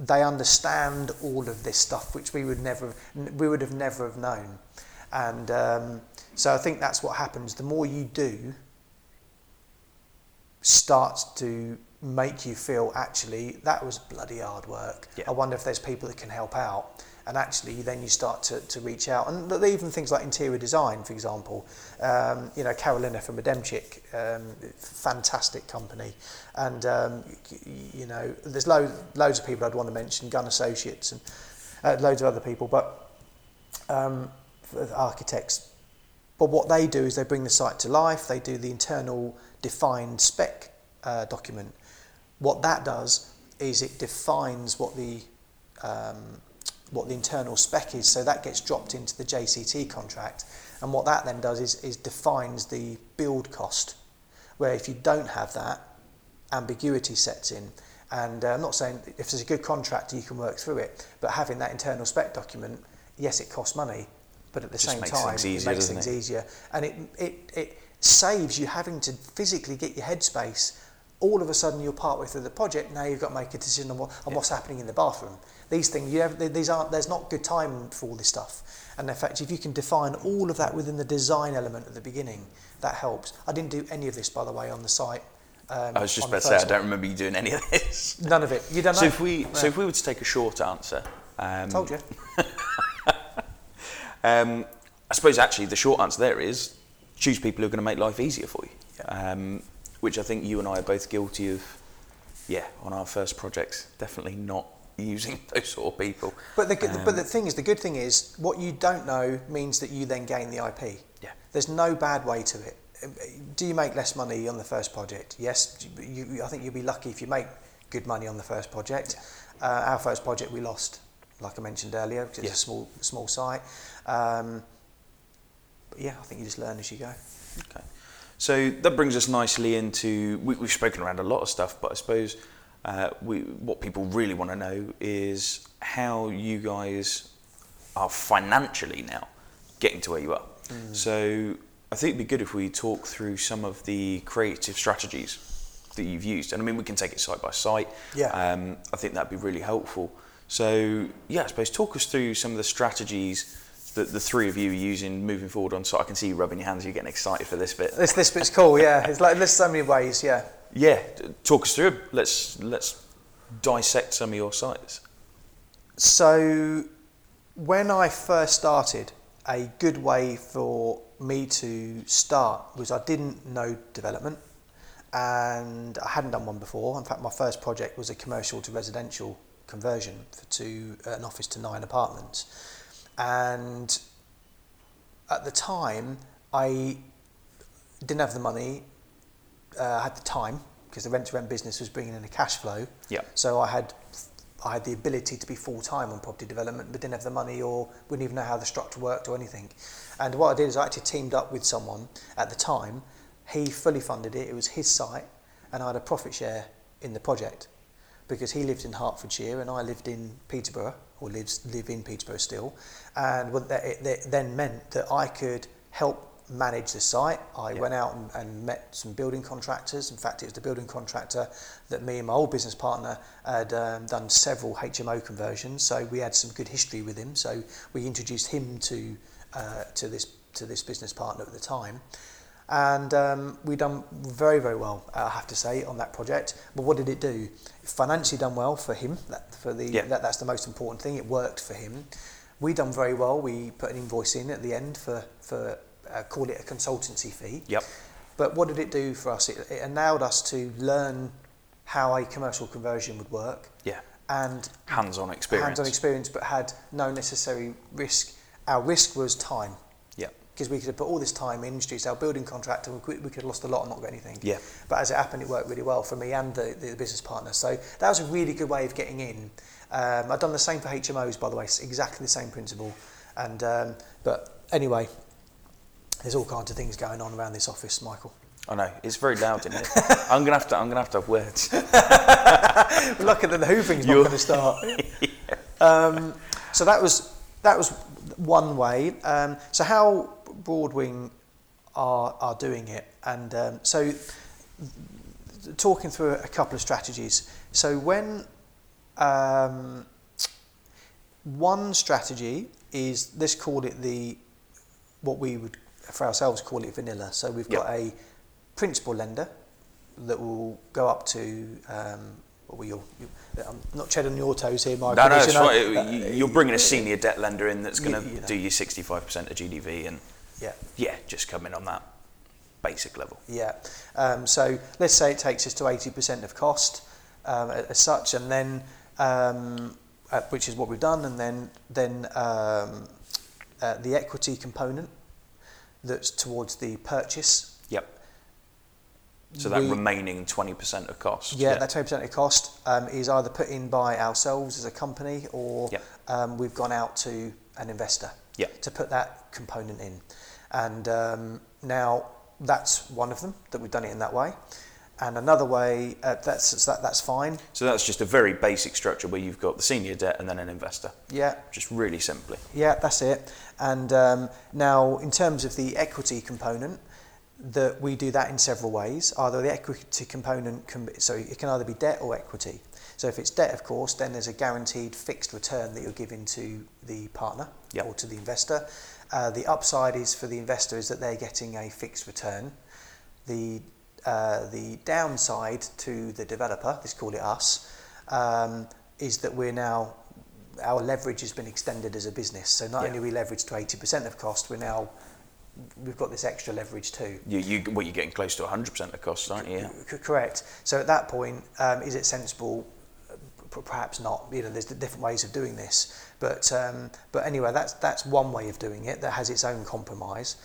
they understand all of this stuff, which we would never, we would have never have known. And um, so I think that's what happens. The more you do, starts to make you feel actually that was bloody hard work.
Yeah.
I wonder if there's people that can help out. And actually, then you start to, to reach out. And even things like interior design, for example. Um, you know, Carolina from Ademchik, um, fantastic company. And, um, y- y- you know, there's lo- loads of people I'd want to mention, Gun Associates and uh, loads of other people. But um, architects. But what they do is they bring the site to life. They do the internal defined spec uh, document. What that does is it defines what the um, what the internal spec is. So that gets dropped into the JCT contract. And what that then does is, is defines the build cost. Where if you don't have that, ambiguity sets in. And uh, I'm not saying if there's a good contractor, you can work through it. But having that internal spec document, yes, it costs money, but at the
Just
same
makes
time,
things
it
easier,
makes things
it?
easier. And it, it, it saves you having to physically get your headspace. All of a sudden, you're partway through the project. Now you've got to make a decision on, what, on what's happening in the bathroom. These things, you have, these aren't. There's not good time for all this stuff. And in fact, if you can define all of that within the design element at the beginning, that helps. I didn't do any of this, by the way, on the site. Um,
I was just about to say, I don't remember you doing any of this.
None of it. You don't know.
So if we,
Yeah.
so if we were to take a short answer, um,
told you.
Um, I suppose actually the short answer there is choose people who are going to make life easier for you.
Yeah.
Um, which I think you and I are both guilty of. Yeah, on our first projects, definitely not using those sort of people.
But the,
Um,
but the thing is, the good thing is, what you don't know means that you then gain the IP.
Yeah.
There's no bad way to it. Do you make less money on the first project? Yes. You, I think you'll be lucky if you make good money on the first project. Uh, our first project we lost, like I mentioned earlier, it's
Yeah.
a small small site. Um, but yeah, I think you just learn as you go.
Okay. So that brings us nicely into we, we've spoken around a lot of stuff, but I suppose uh, we, what people really want to know is how you guys are financially now getting to where you are. So I think it'd be good if we talk through some of the creative strategies that you've used, and I mean we can take it site by site.
Yeah.
Um, I think that'd be really helpful. So yeah, I suppose talk us through some of the strategies that the three of you are using moving forward on site. I can see you rubbing your hands. You're getting excited for this bit.
This this bit's cool. Yeah, it's like there's so many ways. Yeah.
Yeah, talk us through. Let's let's dissect some of your sites.
So, when I first started, a good way for me to start was I didn't know development and I hadn't done one before. In fact, my first project was a commercial to residential conversion for two, an office to nine apartments. And at the time, I didn't have the money, uh, I had the time because the rent to rent business was bringing in a cash flow.
Yeah.
So I had I had the ability to be full time on property development, but didn't have the money or wouldn't even know how the structure worked or anything. And what I did is I actually teamed up with someone at the time. He fully funded it. It was his site, and I had a profit share in the project because he lived in Hertfordshire and I lived in Peterborough or lives live in Peterborough still, and what that, it, that then meant that I could help manage the site. I
Yeah.
went out and, and met some building contractors. In fact, it was the building contractor that me and my old business partner had um, done several HMO conversions. So we had some good history with him. So we introduced him to uh, to this to this business partner at the time. And um, we done very, very well, I have to say, on that project. But what did it do? Financially done well for him. That, for the
Yeah.
that, that's the most important thing. It worked for him. We done very well. We put an invoice in at the end for for uh, call it a consultancy fee.
Yep.
But what did it do for us? It, it allowed us to learn how a commercial conversion would work
Yeah.
and
Hands-on experience.
hands-on experience, but had no necessary risk. Our risk was time. Because we could have put all this time in, introduced our building contractor, we could, we could have lost a lot and not got anything.
Yeah.
But as it happened, it worked really well for me and the, the business partner. So that was a really good way of getting in. Um, I've done the same for HMOs, by the way, it's exactly the same principle. And um, but anyway, there's all kinds of things going on around this office, Michael.
I know it's very loud in here. I'm gonna have to. I'm gonna have to have words.
Look at the hooving's not
You're-
going to start. um, so that was that was one way. Um, so how Broadwing are are doing it, and um, so talking through a couple of strategies. So when um, one strategy is let's call it the what we would for ourselves call it vanilla. So we've got a principal lender that will go up to. Um, well, you'll, you, I'm not treading on your toes here, Michael.
no, no, it's right.
Uh,
You- You're bringing a senior debt lender in that's going to
you know.
do you 65% of GDV, and
yeah.
yeah, just come in on that basic level.
Yeah. Um, so let's say it takes us to 80% of cost um, as such, and then um, uh, which is what we've done, and then then um, uh, the equity component that's towards the purchase.
Yep. So that
We-
remaining 20% of cost.
Yeah, that 20% of cost um, is either put in by ourselves as a company or
Yep.
um, we've gone out to an investor
Yep.
to put that component in. And um, now that's one of them that we've done it in that way. And another way, uh, that's, that, that's fine.
So that's just a very basic structure where you've got the senior debt and then an investor.
Yeah,
Just really simply.
Yeah, that's it. And um, now, in terms of the equity component, that we do that in several ways. Either the equity component can be, so it can either be debt or equity. So if it's debt, of course, then there's a guaranteed fixed return that you're giving to the partner
Yep.
or to the investor. Uh, the upside is for the investor is that they're getting a fixed return. The uh, the downside to the developer, let's call it us, um, is that we're now our leverage has been extended as a business. So not
Yeah.
only are we leveraged to 80% of cost, we're now we've got this extra leverage too.
You, you, well, you're getting close to 100% of costs, aren't you? Yeah.
C- correct. So at that point, um, is it sensible? Perhaps not. You know, there's different ways of doing this, but um, but anyway, that's that's one way of doing it that has its own compromise.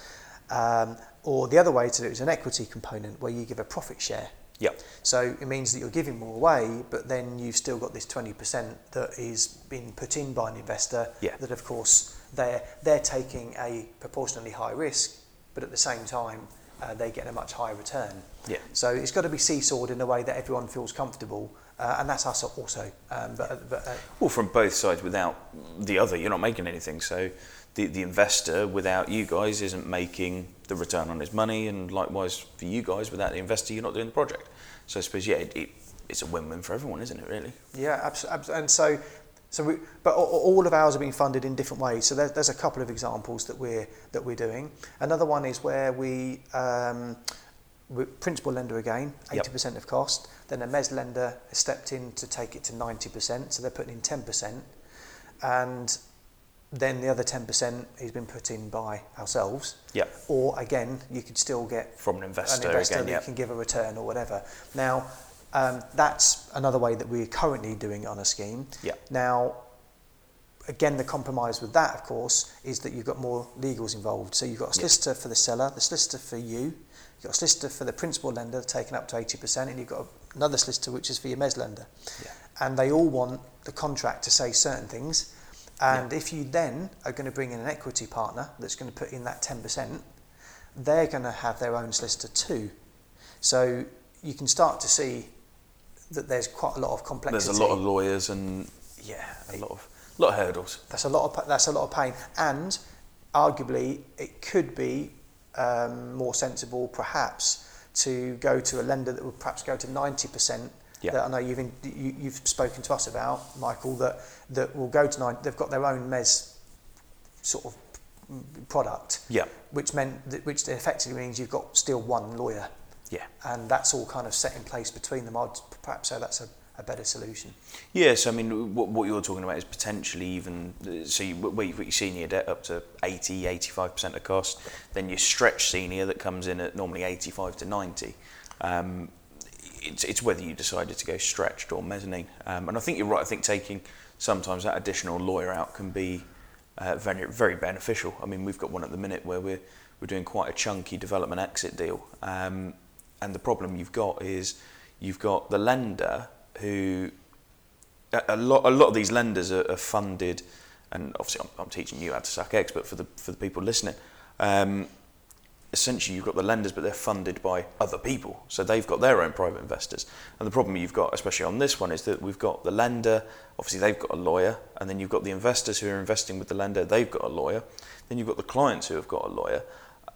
Um, or the other way to do it is an equity component where you give a profit share.
Yep.
So it means that you're giving more away, but then you've still got this 20% that is being put in by an investor.
Yeah.
That of course they're they're taking a proportionally high risk, but at the same time uh, they get a much higher return.
Yeah.
So it's got to be seesawed in a way that everyone feels comfortable, uh, and that's us also. Um, but but uh,
Well, from both sides, without the other, you're not making anything. So the, the investor, without you guys, isn't making the return on his money, and likewise for you guys, without the investor, you're not doing the project. So I suppose, yeah, it, it, it's a win-win for everyone, isn't it? Really?
Yeah, absolutely. And so, so we, but all of ours are being funded in different ways. So there's, there's a couple of examples that we're that we're doing. Another one is where we, um, we principal lender again, 80% of cost. Then a mezz lender has stepped in to take it to 90%. So they're putting in 10%, and then the other 10% has been put in by ourselves.
Yep.
Or again, you could still get
From an investor,
an investor
again,
that
yeah.
can give a return or whatever. Now, um, that's another way that we're currently doing it on a scheme.
Yeah.
Now, again, the compromise with that, of course, is that you've got more legals involved. So you've got a solicitor for the seller, the solicitor for you, you've got a solicitor for the principal lender taken up to 80%, and you've got another solicitor which is for your mezz lender.
Yeah.
And they all want the contract to say certain things. And if you then are going to bring in an equity partner that's going to put in that 10%, they're going to have their own solicitor too. So you can start to see that there's quite a lot of complexity.
There's a lot of lawyers and
yeah,
a lot of lot of hurdles.
that's a lot of that's a lot of pain, and arguably it could be um, more sensible, perhaps, to go to a lender that would perhaps go to ninety percent.
Yeah.
That I know you've in, you, you've spoken to us about, Michael. That that will go to nine. They've got their own mezz sort of product,
Yeah,
which meant that, which effectively means you've got still one lawyer,
yeah,
and that's all kind of set in place between them. I'd perhaps say that's a, a better solution.
yes. I mean, what, what you're talking about is potentially even so. You, where you've got your senior debt up to 80, 85 percent of cost, then your stretch senior that comes in at normally 85 to 90. Um, it's, it's whether you decided to go stretched or mezzanine. Um, and I think you're right. I think taking sometimes that additional lawyer out can be uh, very very beneficial. I mean, we've got one at the minute where we're we're doing quite a chunky development exit deal, um, and the problem you've got is you've got the lender who a, lot a lot of these lenders are, are funded, and obviously I'm, I'm teaching you how to suck eggs, but for the for the people listening. Um, essentially you've got the lenders, but they're funded by other people. So they've got their own private investors. And the problem you've got, especially on this one, is that we've got the lender, obviously they've got a lawyer, and then you've got the investors who are investing with the lender, they've got a lawyer. Then you've got the clients who have got a lawyer.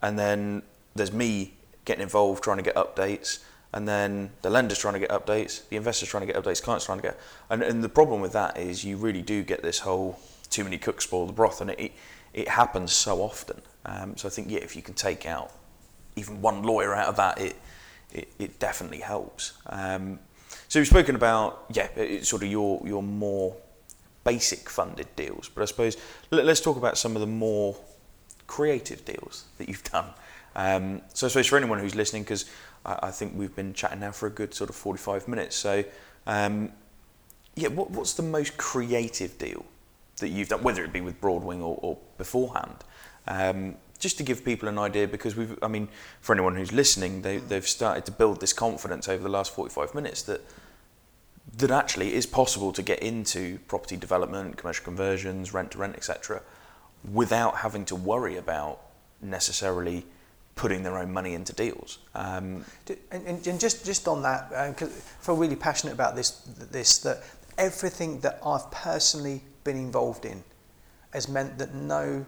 And then there's me getting involved trying to get updates. And then the lender's trying to get updates, the investor's trying to get updates, clients trying to get. And, and the problem with that is you really do get this whole too many cooks spoil the broth, and it, it, it happens so often. Um, so I think, yeah, if you can take out even one lawyer out of that, it it, it definitely helps. Um, so we've spoken about yeah, it's sort of your your more basic funded deals, but I suppose let, us talk about some of the more creative deals that you've done. Um, so I suppose for anyone who's listening, because I, I think we've been chatting now for a good sort of forty five minutes. So um, yeah, what, what's the most creative deal that you've done, whether it be with Broadwing or, or beforehand? Um, just to give people an idea, because we've, I mean, for anyone who's listening, they, they've started to build this confidence over the last 45 minutes that that actually it is possible to get into property development, commercial conversions, rent to rent, etc., without having to worry about necessarily putting their own money into deals. Um,
And, and, just just on that, because I feel really passionate about this. This that everything that I've personally been involved in has meant that no,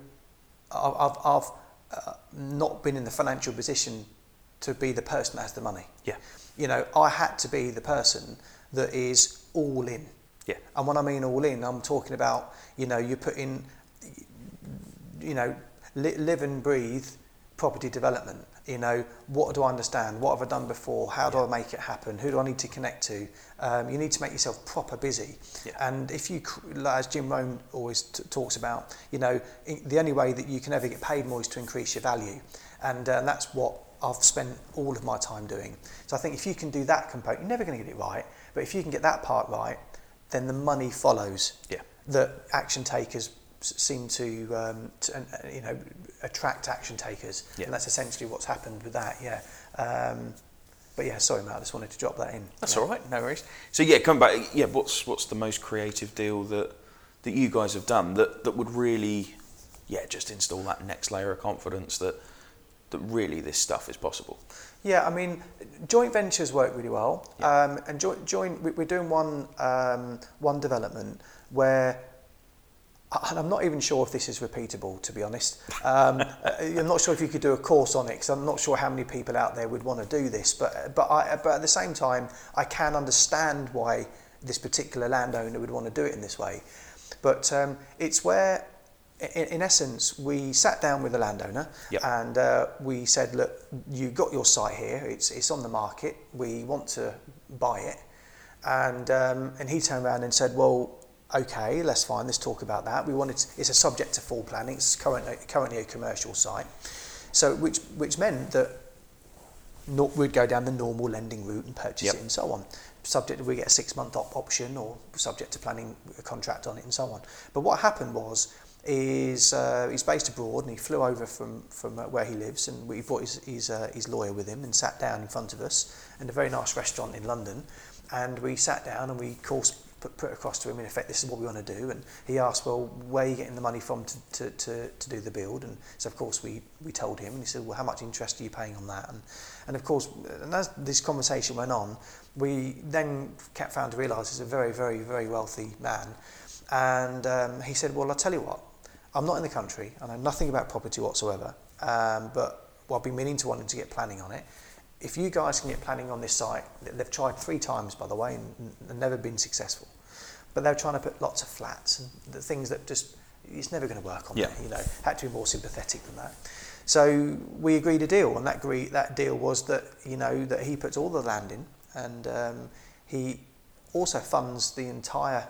I've, I've, uh, not been in the financial position to be the person that has the money.
yeah,
You know, I had to be the person that is all in.
yeah,
And when I mean all in, I'm talking about, you know, you put in, you know, li- live and breathe property development. You know, what do I understand? What have I done before? How do I make it happen? Who do I need to connect to? Um, you need to make yourself proper busy.
Yeah.
And if you, like, as Jim Rohn always t- talks about, you know, the only way that you can ever get paid more is to increase your value. And uh, that's what I've spent all of my time doing. So I think if you can do that component, you're never going to get it right, but if you can get that part right, then the money follows.
yeah.
That action takers seem to, um, to uh, you know, attract action takers,
Yeah.
and that's essentially what's happened with that. Yeah. Um, but yeah, sorry, Matt. I just wanted to drop that in.
That's
yeah.
all right, no worries. So yeah, come back. Yeah, what's what's the most creative deal that that you guys have done that that would really, yeah, just install that next layer of confidence that that really this stuff is possible.
Yeah, I mean, joint ventures work really well,
Yeah.
um, and joint, joint we- we're doing one um, one development where. And I'm not even sure if this is repeatable, to be honest. Um, I'm not sure if you could do a course on it, because I'm not sure how many people out there would want to do this. But but I, but at the same time, I can understand why this particular landowner would want to do it in this way. But um, it's where, in, in essence, we sat down with the landowner
Yep.
and uh, we said, look, you got your site here. It's it's on the market. We want to buy it. And um, and he turned around and said, well, okay, let's fine. Let's talk about that. We wanted to, it's a subject to full planning. It's currently currently a commercial site, so which which meant that no, we'd go down the normal lending route and purchase
Yep.
it and so on. Subject to we get a six month op- option or subject to planning a contract on it and so on. But what happened was is uh, he's based abroad and he flew over from from uh, where he lives and we brought his his, uh, his lawyer with him and sat down in front of us in a very nice restaurant in London and we sat down and we of course put, put across to him in effect, this is what we want to do. And he asked, well, where are you getting the money from to, to, to, to do the build? And so, of course, we, we told him and he said, well, how much interest are you paying on that? And, and of course, and as this conversation went on, we then kept found to realise he's a very, very, very wealthy man. And um, he said, well, I'll tell you what, I'm not in the country. I know nothing about property whatsoever. Um, but well, I've been meaning to wanting to get planning on it. If you guys can get planning on this site, they've tried three times, by the way, and, and never been successful. But they're trying to put lots of flats and the things that just it's never going to work on
Yeah.
there. You know, had to be more sympathetic than that. So we agreed a deal, and that agree, that deal was that you know that he puts all the land in, and um, he also funds the entire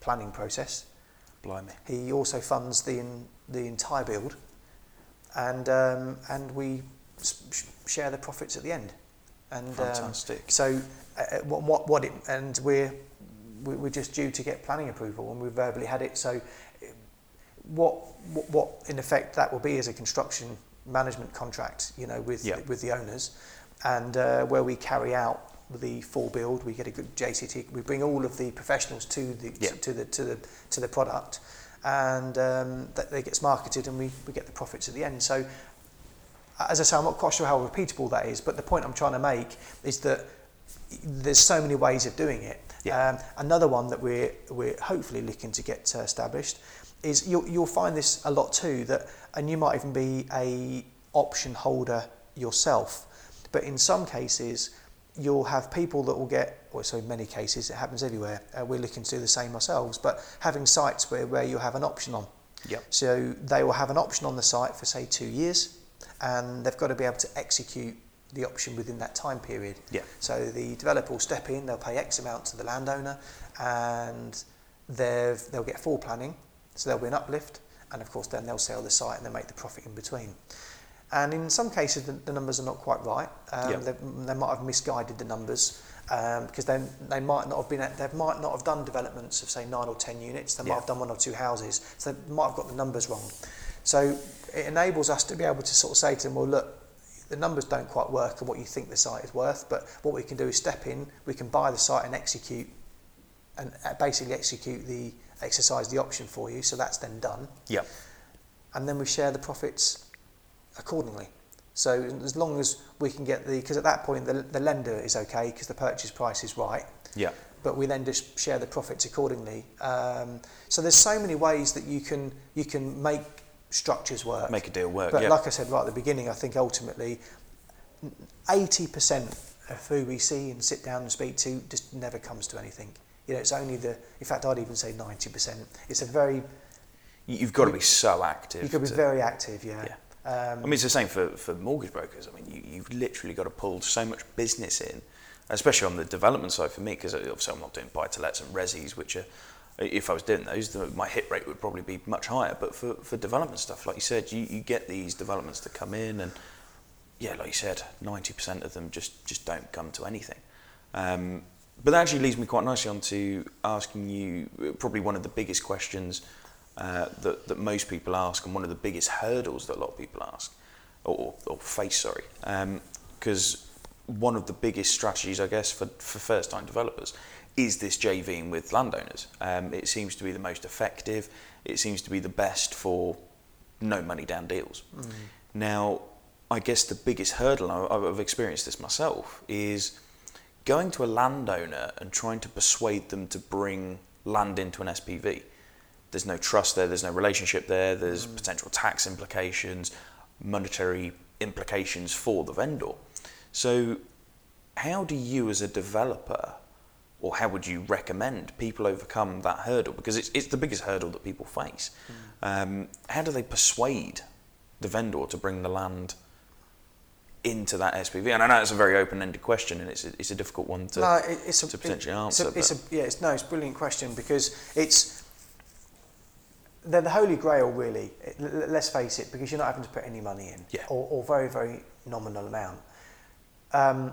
planning process.
Blimey.
He also funds the in, the entire build, and um, and we share the profits at the end. And um, so uh, what what what it and we're we- we're just due to get planning approval, and we've verbally had it. So uh, what what, what in effect that will be is a construction management contract, you know, with
Yeah.
with the owners, and uh, where we carry out the full build, we get a good JCT. We bring all of the professionals to the
Yeah.
to the to the to the product, and um, that they gets marketed, and we, we get the profits at the end. So, as I say, I'm not quite sure how repeatable that is, but the point I'm trying to make is that there's so many ways of doing it.
Yeah.
Um, another one that we're we're hopefully looking to get uh, established is you'll you'll find this a lot too that and you might even be a option holder yourself, but in some cases you'll have people that will get, or so in many cases it happens everywhere. Uh, we're looking to do the same ourselves, but having sites where where you have an option on.
Yep.
So they will have an option on the site for say two years, and they've got to be able to execute the option within that time period.
Yeah.
So the developer will step in, they'll pay X amount to the landowner, and they've, they'll get full planning, so there'll be an uplift, and of course then they'll sell the site and they make the profit in between. And in some cases the, the numbers are not quite right. Um,
Yeah.
they, they might have misguided the numbers um, because then they might not have been they might not have done developments of say nine or ten units. They might have done one or two houses, so they might have got the numbers wrong. So it enables us to be able to sort of say to them, well, look, the numbers don't quite work and what you think the site is worth, but what we can do is step in, we can buy the site and execute, and uh, basically execute the exercise the option for you. So that's then done,
Yeah.
and then we share the profits accordingly. So as long as we can get the, because at that point the, the lender is okay because the purchase price is right,
Yeah.
but we then just share the profits accordingly. Um, so there's so many ways that you can you can make structures work.
Make a deal work.
But
yeah.
like I said right at the beginning, I think ultimately 80% of who we see and sit down and speak to just never comes to anything. You know, it's only the, in fact, I'd even say 90%. It's a very,
You- You've got to be so active.
you've got to be very active, yeah.
Yeah.
Um,
I mean, it's the same for, for mortgage brokers. I mean, you, you've literally got to pull so much business in, especially on the development side for me, because obviously I'm not doing buy to lets and resis, which are, if I was doing those, the, my hit rate would probably be much higher. But for, for development stuff, like you said, you, you get these developments to come in, and yeah, like you said, 90% of them just, just don't come to anything. Um, but that actually leads me quite nicely on to asking you uh, probably one of the biggest questions uh, that, that most people ask and one of the biggest hurdles that a lot of people ask or, or face, sorry. Because one of the biggest strategies, I guess, for, for first time developers is this JVing with landowners. Um, it seems to be the most effective, it seems to be the best for no money down deals. Now, I guess the biggest hurdle, I've experienced this myself, is going to a landowner and trying to persuade them to bring land into an SPV. There's no trust there, there's no relationship there, there's potential tax implications, monetary implications for the vendor. So, how do you, as a developer, or how would you recommend people overcome that hurdle? Because it's, it's the biggest hurdle that people face. Um, how do they persuade the vendor to bring the land into that SPV? And I know it's a very open-ended question, and it's a, it's a difficult one to,
no, it's a,
to potentially
it-
answer.
It's a, it's a, yeah, it's, no, it's a brilliant question because it's they're the holy grail, really. It- l- l- let's face it, because you're not having to put any money in,
Yeah.
or, or very, very nominal amount. Um,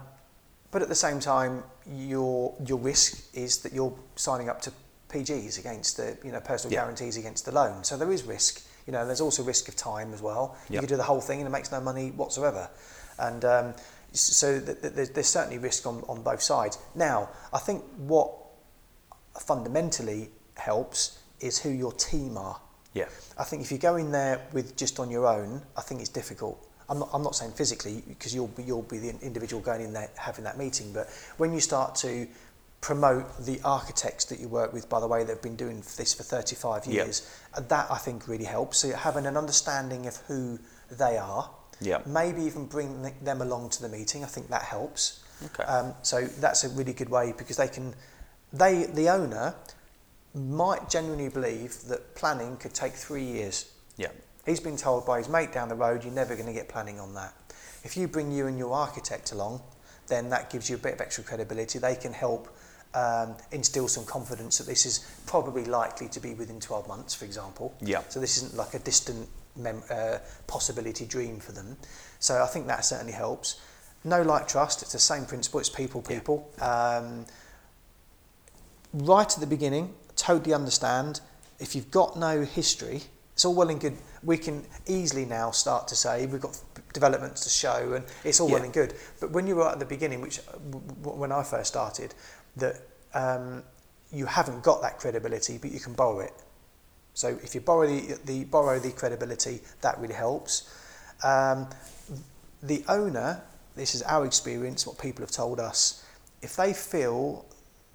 but at the same time, your your risk is that you're signing up to PGs against the you know personal
Yeah.
guarantees against the loan. So there is risk. You know, there's also risk of time as well. You
Yep.
could do the whole thing and it makes no money whatsoever. And um, so th- th- there's, there's certainly risk on, on both sides. Now, I think what fundamentally helps is who your team are.
Yeah.
I think if you go in there with just on your own, I think it's difficult. I'm not, I'm not saying physically because you'll be, you'll be the individual going in there having that meeting, but when you start to promote the architects that you work with, by the way, they've been doing this for 35 years, that I think really helps. So having an understanding of who they are,
Yep.
maybe even bring them along to the meeting, I think that helps.
Okay.
Um, so that's a really good way because they can, they the owner might genuinely believe that planning could take three years.
Yeah.
He's been told by his mate down the road, you're never going to get planning on that. If you bring you and your architect along, then that gives you a bit of extra credibility. They can help um, instill some confidence that this is probably likely to be within 12 months, for example.
Yeah.
So this isn't like a distant mem- uh, possibility dream for them. So I think that certainly helps. No like trust, it's the same principle, it's people,
Yeah.
people. Um, right at the beginning, totally understand. If you've got no history, it's all well and good. We can easily now start to say we've got developments to show, and it's all well and good. But when you were at the beginning, which when I first started, that um, you haven't got that credibility, but you can borrow it. So if you borrow the, the borrow the credibility, that really helps. Um, the owner, this is our experience, what people have told us, if they feel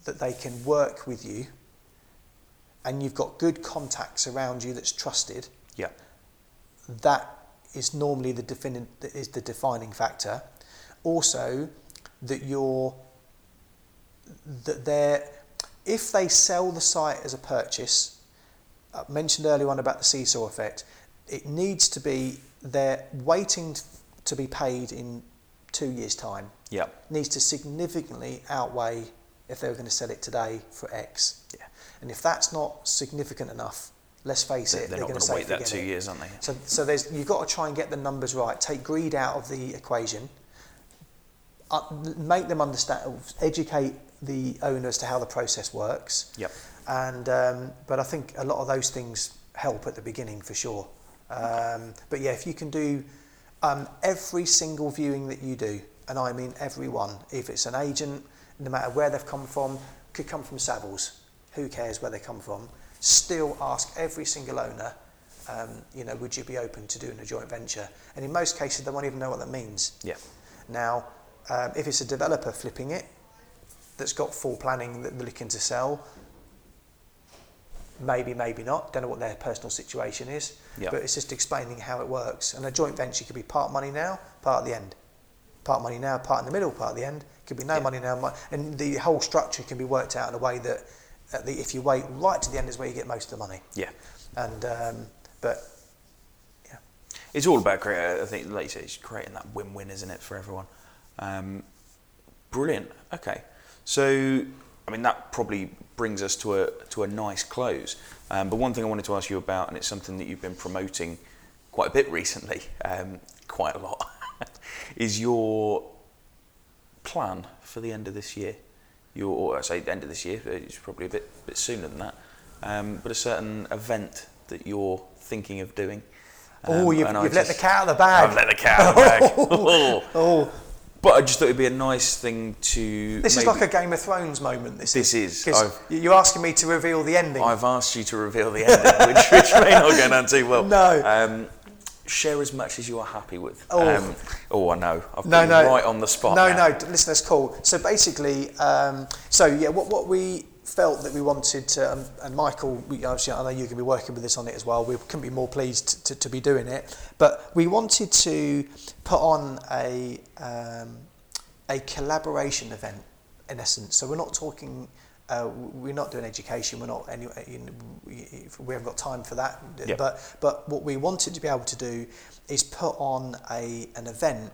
that they can work with you and you've got good contacts around you that's trusted,
Yeah.
that is normally the that is the defining factor. Also, that you're that they're if they sell the site as a purchase, I mentioned earlier on about the seesaw effect. It needs to be they're waiting to be paid in two years' time.
Yeah.
Needs to significantly outweigh if they were going to sell it today for X.
Yeah.
And if that's not significant enough, let's face
They're,
it,
they're not
going to
wait that two
it.
years, aren't they?
So, so there's you've got to try and get the numbers right. Take greed out of the equation. Uh, make them understand. Educate the owner as to how the process works.
Yep.
And um, but I think a lot of those things help at the beginning for sure. Um, but yeah, if you can do um, every single viewing that you do, and I mean every one, if it's an agent, no matter where they've come from, could come from Savills, who cares where they come from? Still ask every single owner, um, you know, would you be open to doing a joint venture? And in most cases, they won't even know what that means.
Yeah.
Now, um, if it's a developer flipping it that's got full planning that they're looking to sell, maybe, maybe not. Don't know what their personal situation is.
Yeah.
But it's just explaining how it works. And a joint venture could be part money now, part at the end. Part money now, part in the middle, part at the end. Could be no
Yeah.
money now, and the whole structure can be worked out in a way that, at the, if you wait right to the end, is where you get most of the money.
Yeah.
And um, but yeah,
It's all about creating. I think, like you say, it's creating that win-win, isn't it, for everyone? Um, brilliant. Okay, so I mean that probably brings us to a to a nice close. Um, but one thing I wanted to ask you about, and it's something that you've been promoting quite a bit recently, um, quite a lot, is your plan for the end of this year. Your, or I say the end of this year, it's probably a bit bit sooner than that. Um, but a certain event that you're thinking of doing.
oh,
Um,
you've, you've let the cat out of the bag.
I've let the cat out of the bag. Oh.
oh,
But I just thought it'd be a nice thing to.
This is like a Game of Thrones moment. This,
This is. I've-
you're asking me to reveal the ending.
I've asked you to reveal the ending, which, which may not go down too well.
No.
Um, share as much as you are happy with.
Oh.
Um, oh, I know. I've
no,
been
no,
right on the spot.
No,
now.
no. Listen, that's cool. So basically, um, so yeah, what what we felt that we wanted to, um, and Michael, we, obviously, I know you're going to be working with us on it as well. We couldn't be more pleased to, to be doing it, but we wanted to put on a um, a collaboration event in essence. So we're not talking. Uh, we're not doing education. We're not any. You know, we, we haven't got time for that.
Yeah.
But but what we wanted to be able to do is put on a an event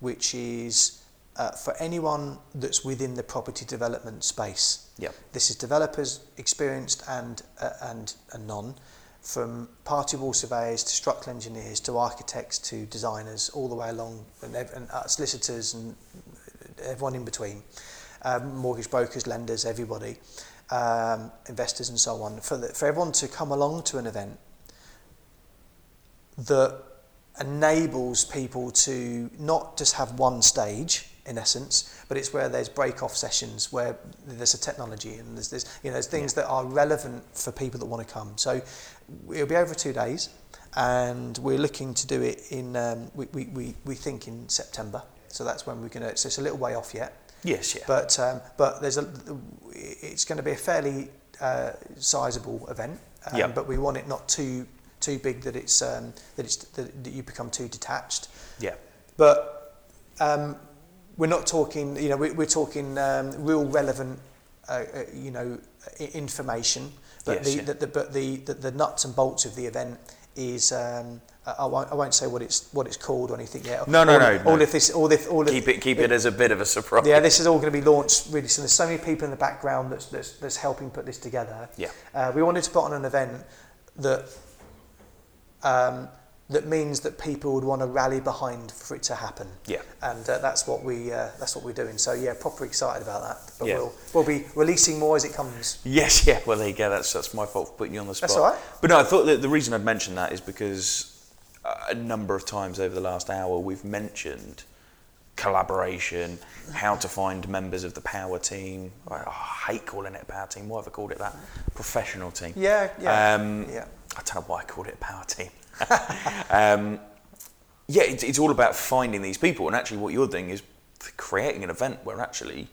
which is uh, for anyone that's within the property development space.
Yep.
This is developers, experienced and uh, and, and non, from party wall surveyors to structural engineers to architects to designers, all the way along, and, and uh, solicitors and everyone in between, um, mortgage brokers, lenders, everybody. um, investors and so on, for, the, for everyone to come along to an event that enables people to not just have one stage in essence, but it's where there's break-off sessions where there's a technology and there's, there's you know there's things yeah. that are relevant for people that want to come. So it'll be over two days, and we're looking to do it in um, we, we, we, we think in September. So that's when we're going to. So it's a little way off yet.
Yes, yeah.
But um, but there's a it's going to be a fairly uh, sizable event. Um, yeah. But we want it not too too big that it's um, that it's that, that you become too detached.
Yeah.
But um, we're not talking. You know, we, we're talking um, real relevant. Uh, uh, you know, information. But yes, the, yeah. the, the but the, the the nuts and bolts of the event is. I won't, I won't say what it's what it's called or anything yet.
No, no,
all,
no.
All
no.
of this, all this, all
keep it, keep it, it, as a bit of a surprise.
Yeah, this is all going to be launched really soon. There's so many people in the background that's that's, that's helping put this together.
Yeah.
Uh, we wanted to put on an event that um, that means that people would want to rally behind for it to happen.
Yeah.
And uh, that's what we uh, that's what we're doing. So yeah, proper excited about that. But yeah. we'll we'll be releasing more as it comes.
Yes, yeah. Well, there you go. That's that's my fault for putting you on the spot.
That's all right.
But no, I thought that the reason I'd mentioned that is because a number of times over the last hour we've mentioned collaboration, how to find members of the power team. I hate calling it a power team. Why have I called it that? Professional team.
Yeah, yeah. Um, yeah.
I don't know why I called it a power team. um, yeah, it's, it's all about finding these people, and actually, what you're doing is creating an event where actually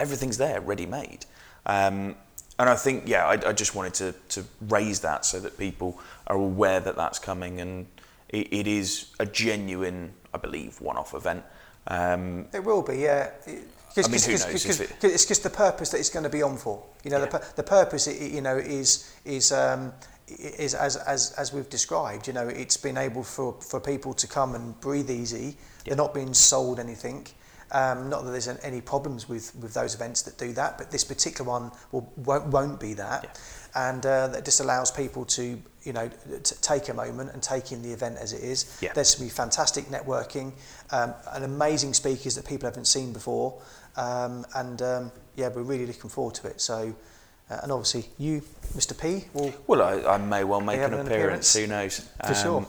everything's there, ready made. Um, and I think, yeah, I, I, just wanted to, to raise that so that people are aware that that's coming, and it, it is a genuine, I believe, one-off event. Um,
it will be, yeah.
Cause, I mean, cause, who knows?
Cause, it... it's just the purpose that it's going to be on for. You know, yeah. the, the purpose, you know, is is um, is as, as, as we've described, you know, it's been able for, for people to come and breathe easy. They're not being sold anything. Um, not that there's any problems with, with those events that do that, but this particular one will, won't, won't be that. Yeah. And uh, that just allows people to, you know, to take a moment and take in the event as it is.
Yeah.
There's some fantastic networking, um, and amazing speakers that people haven't seen before. Um, and um, yeah, we're really looking forward to it. So uh, and obviously, you, Mr. P, will.
Well, I, I may well make an appearance, an appearance. Who knows?
For um, sure.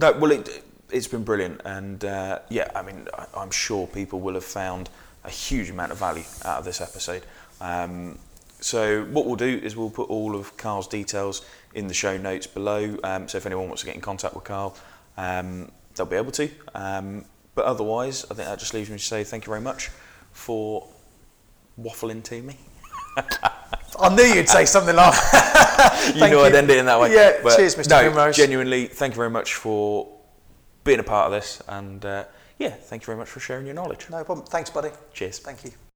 No, well, it, it's been brilliant. And uh, yeah, I mean, I, I'm sure people will have found a huge amount of value out of this episode. Um, so, what we'll do is we'll put all of Karl's details in the show notes below. Um, so, if anyone wants to get in contact with Karl, um, they'll be able to. Um, but otherwise, I think that just leaves me to say thank you very much for waffling to me.
I knew you'd say something like
that. you know you. I'd end it in that way.
Yeah, but cheers, Mr.
No,
Primrose.
genuinely, thank you very much for being a part of this. And uh, yeah, thank you very much for sharing your knowledge.
No problem. Thanks, buddy.
Cheers.
Thank you.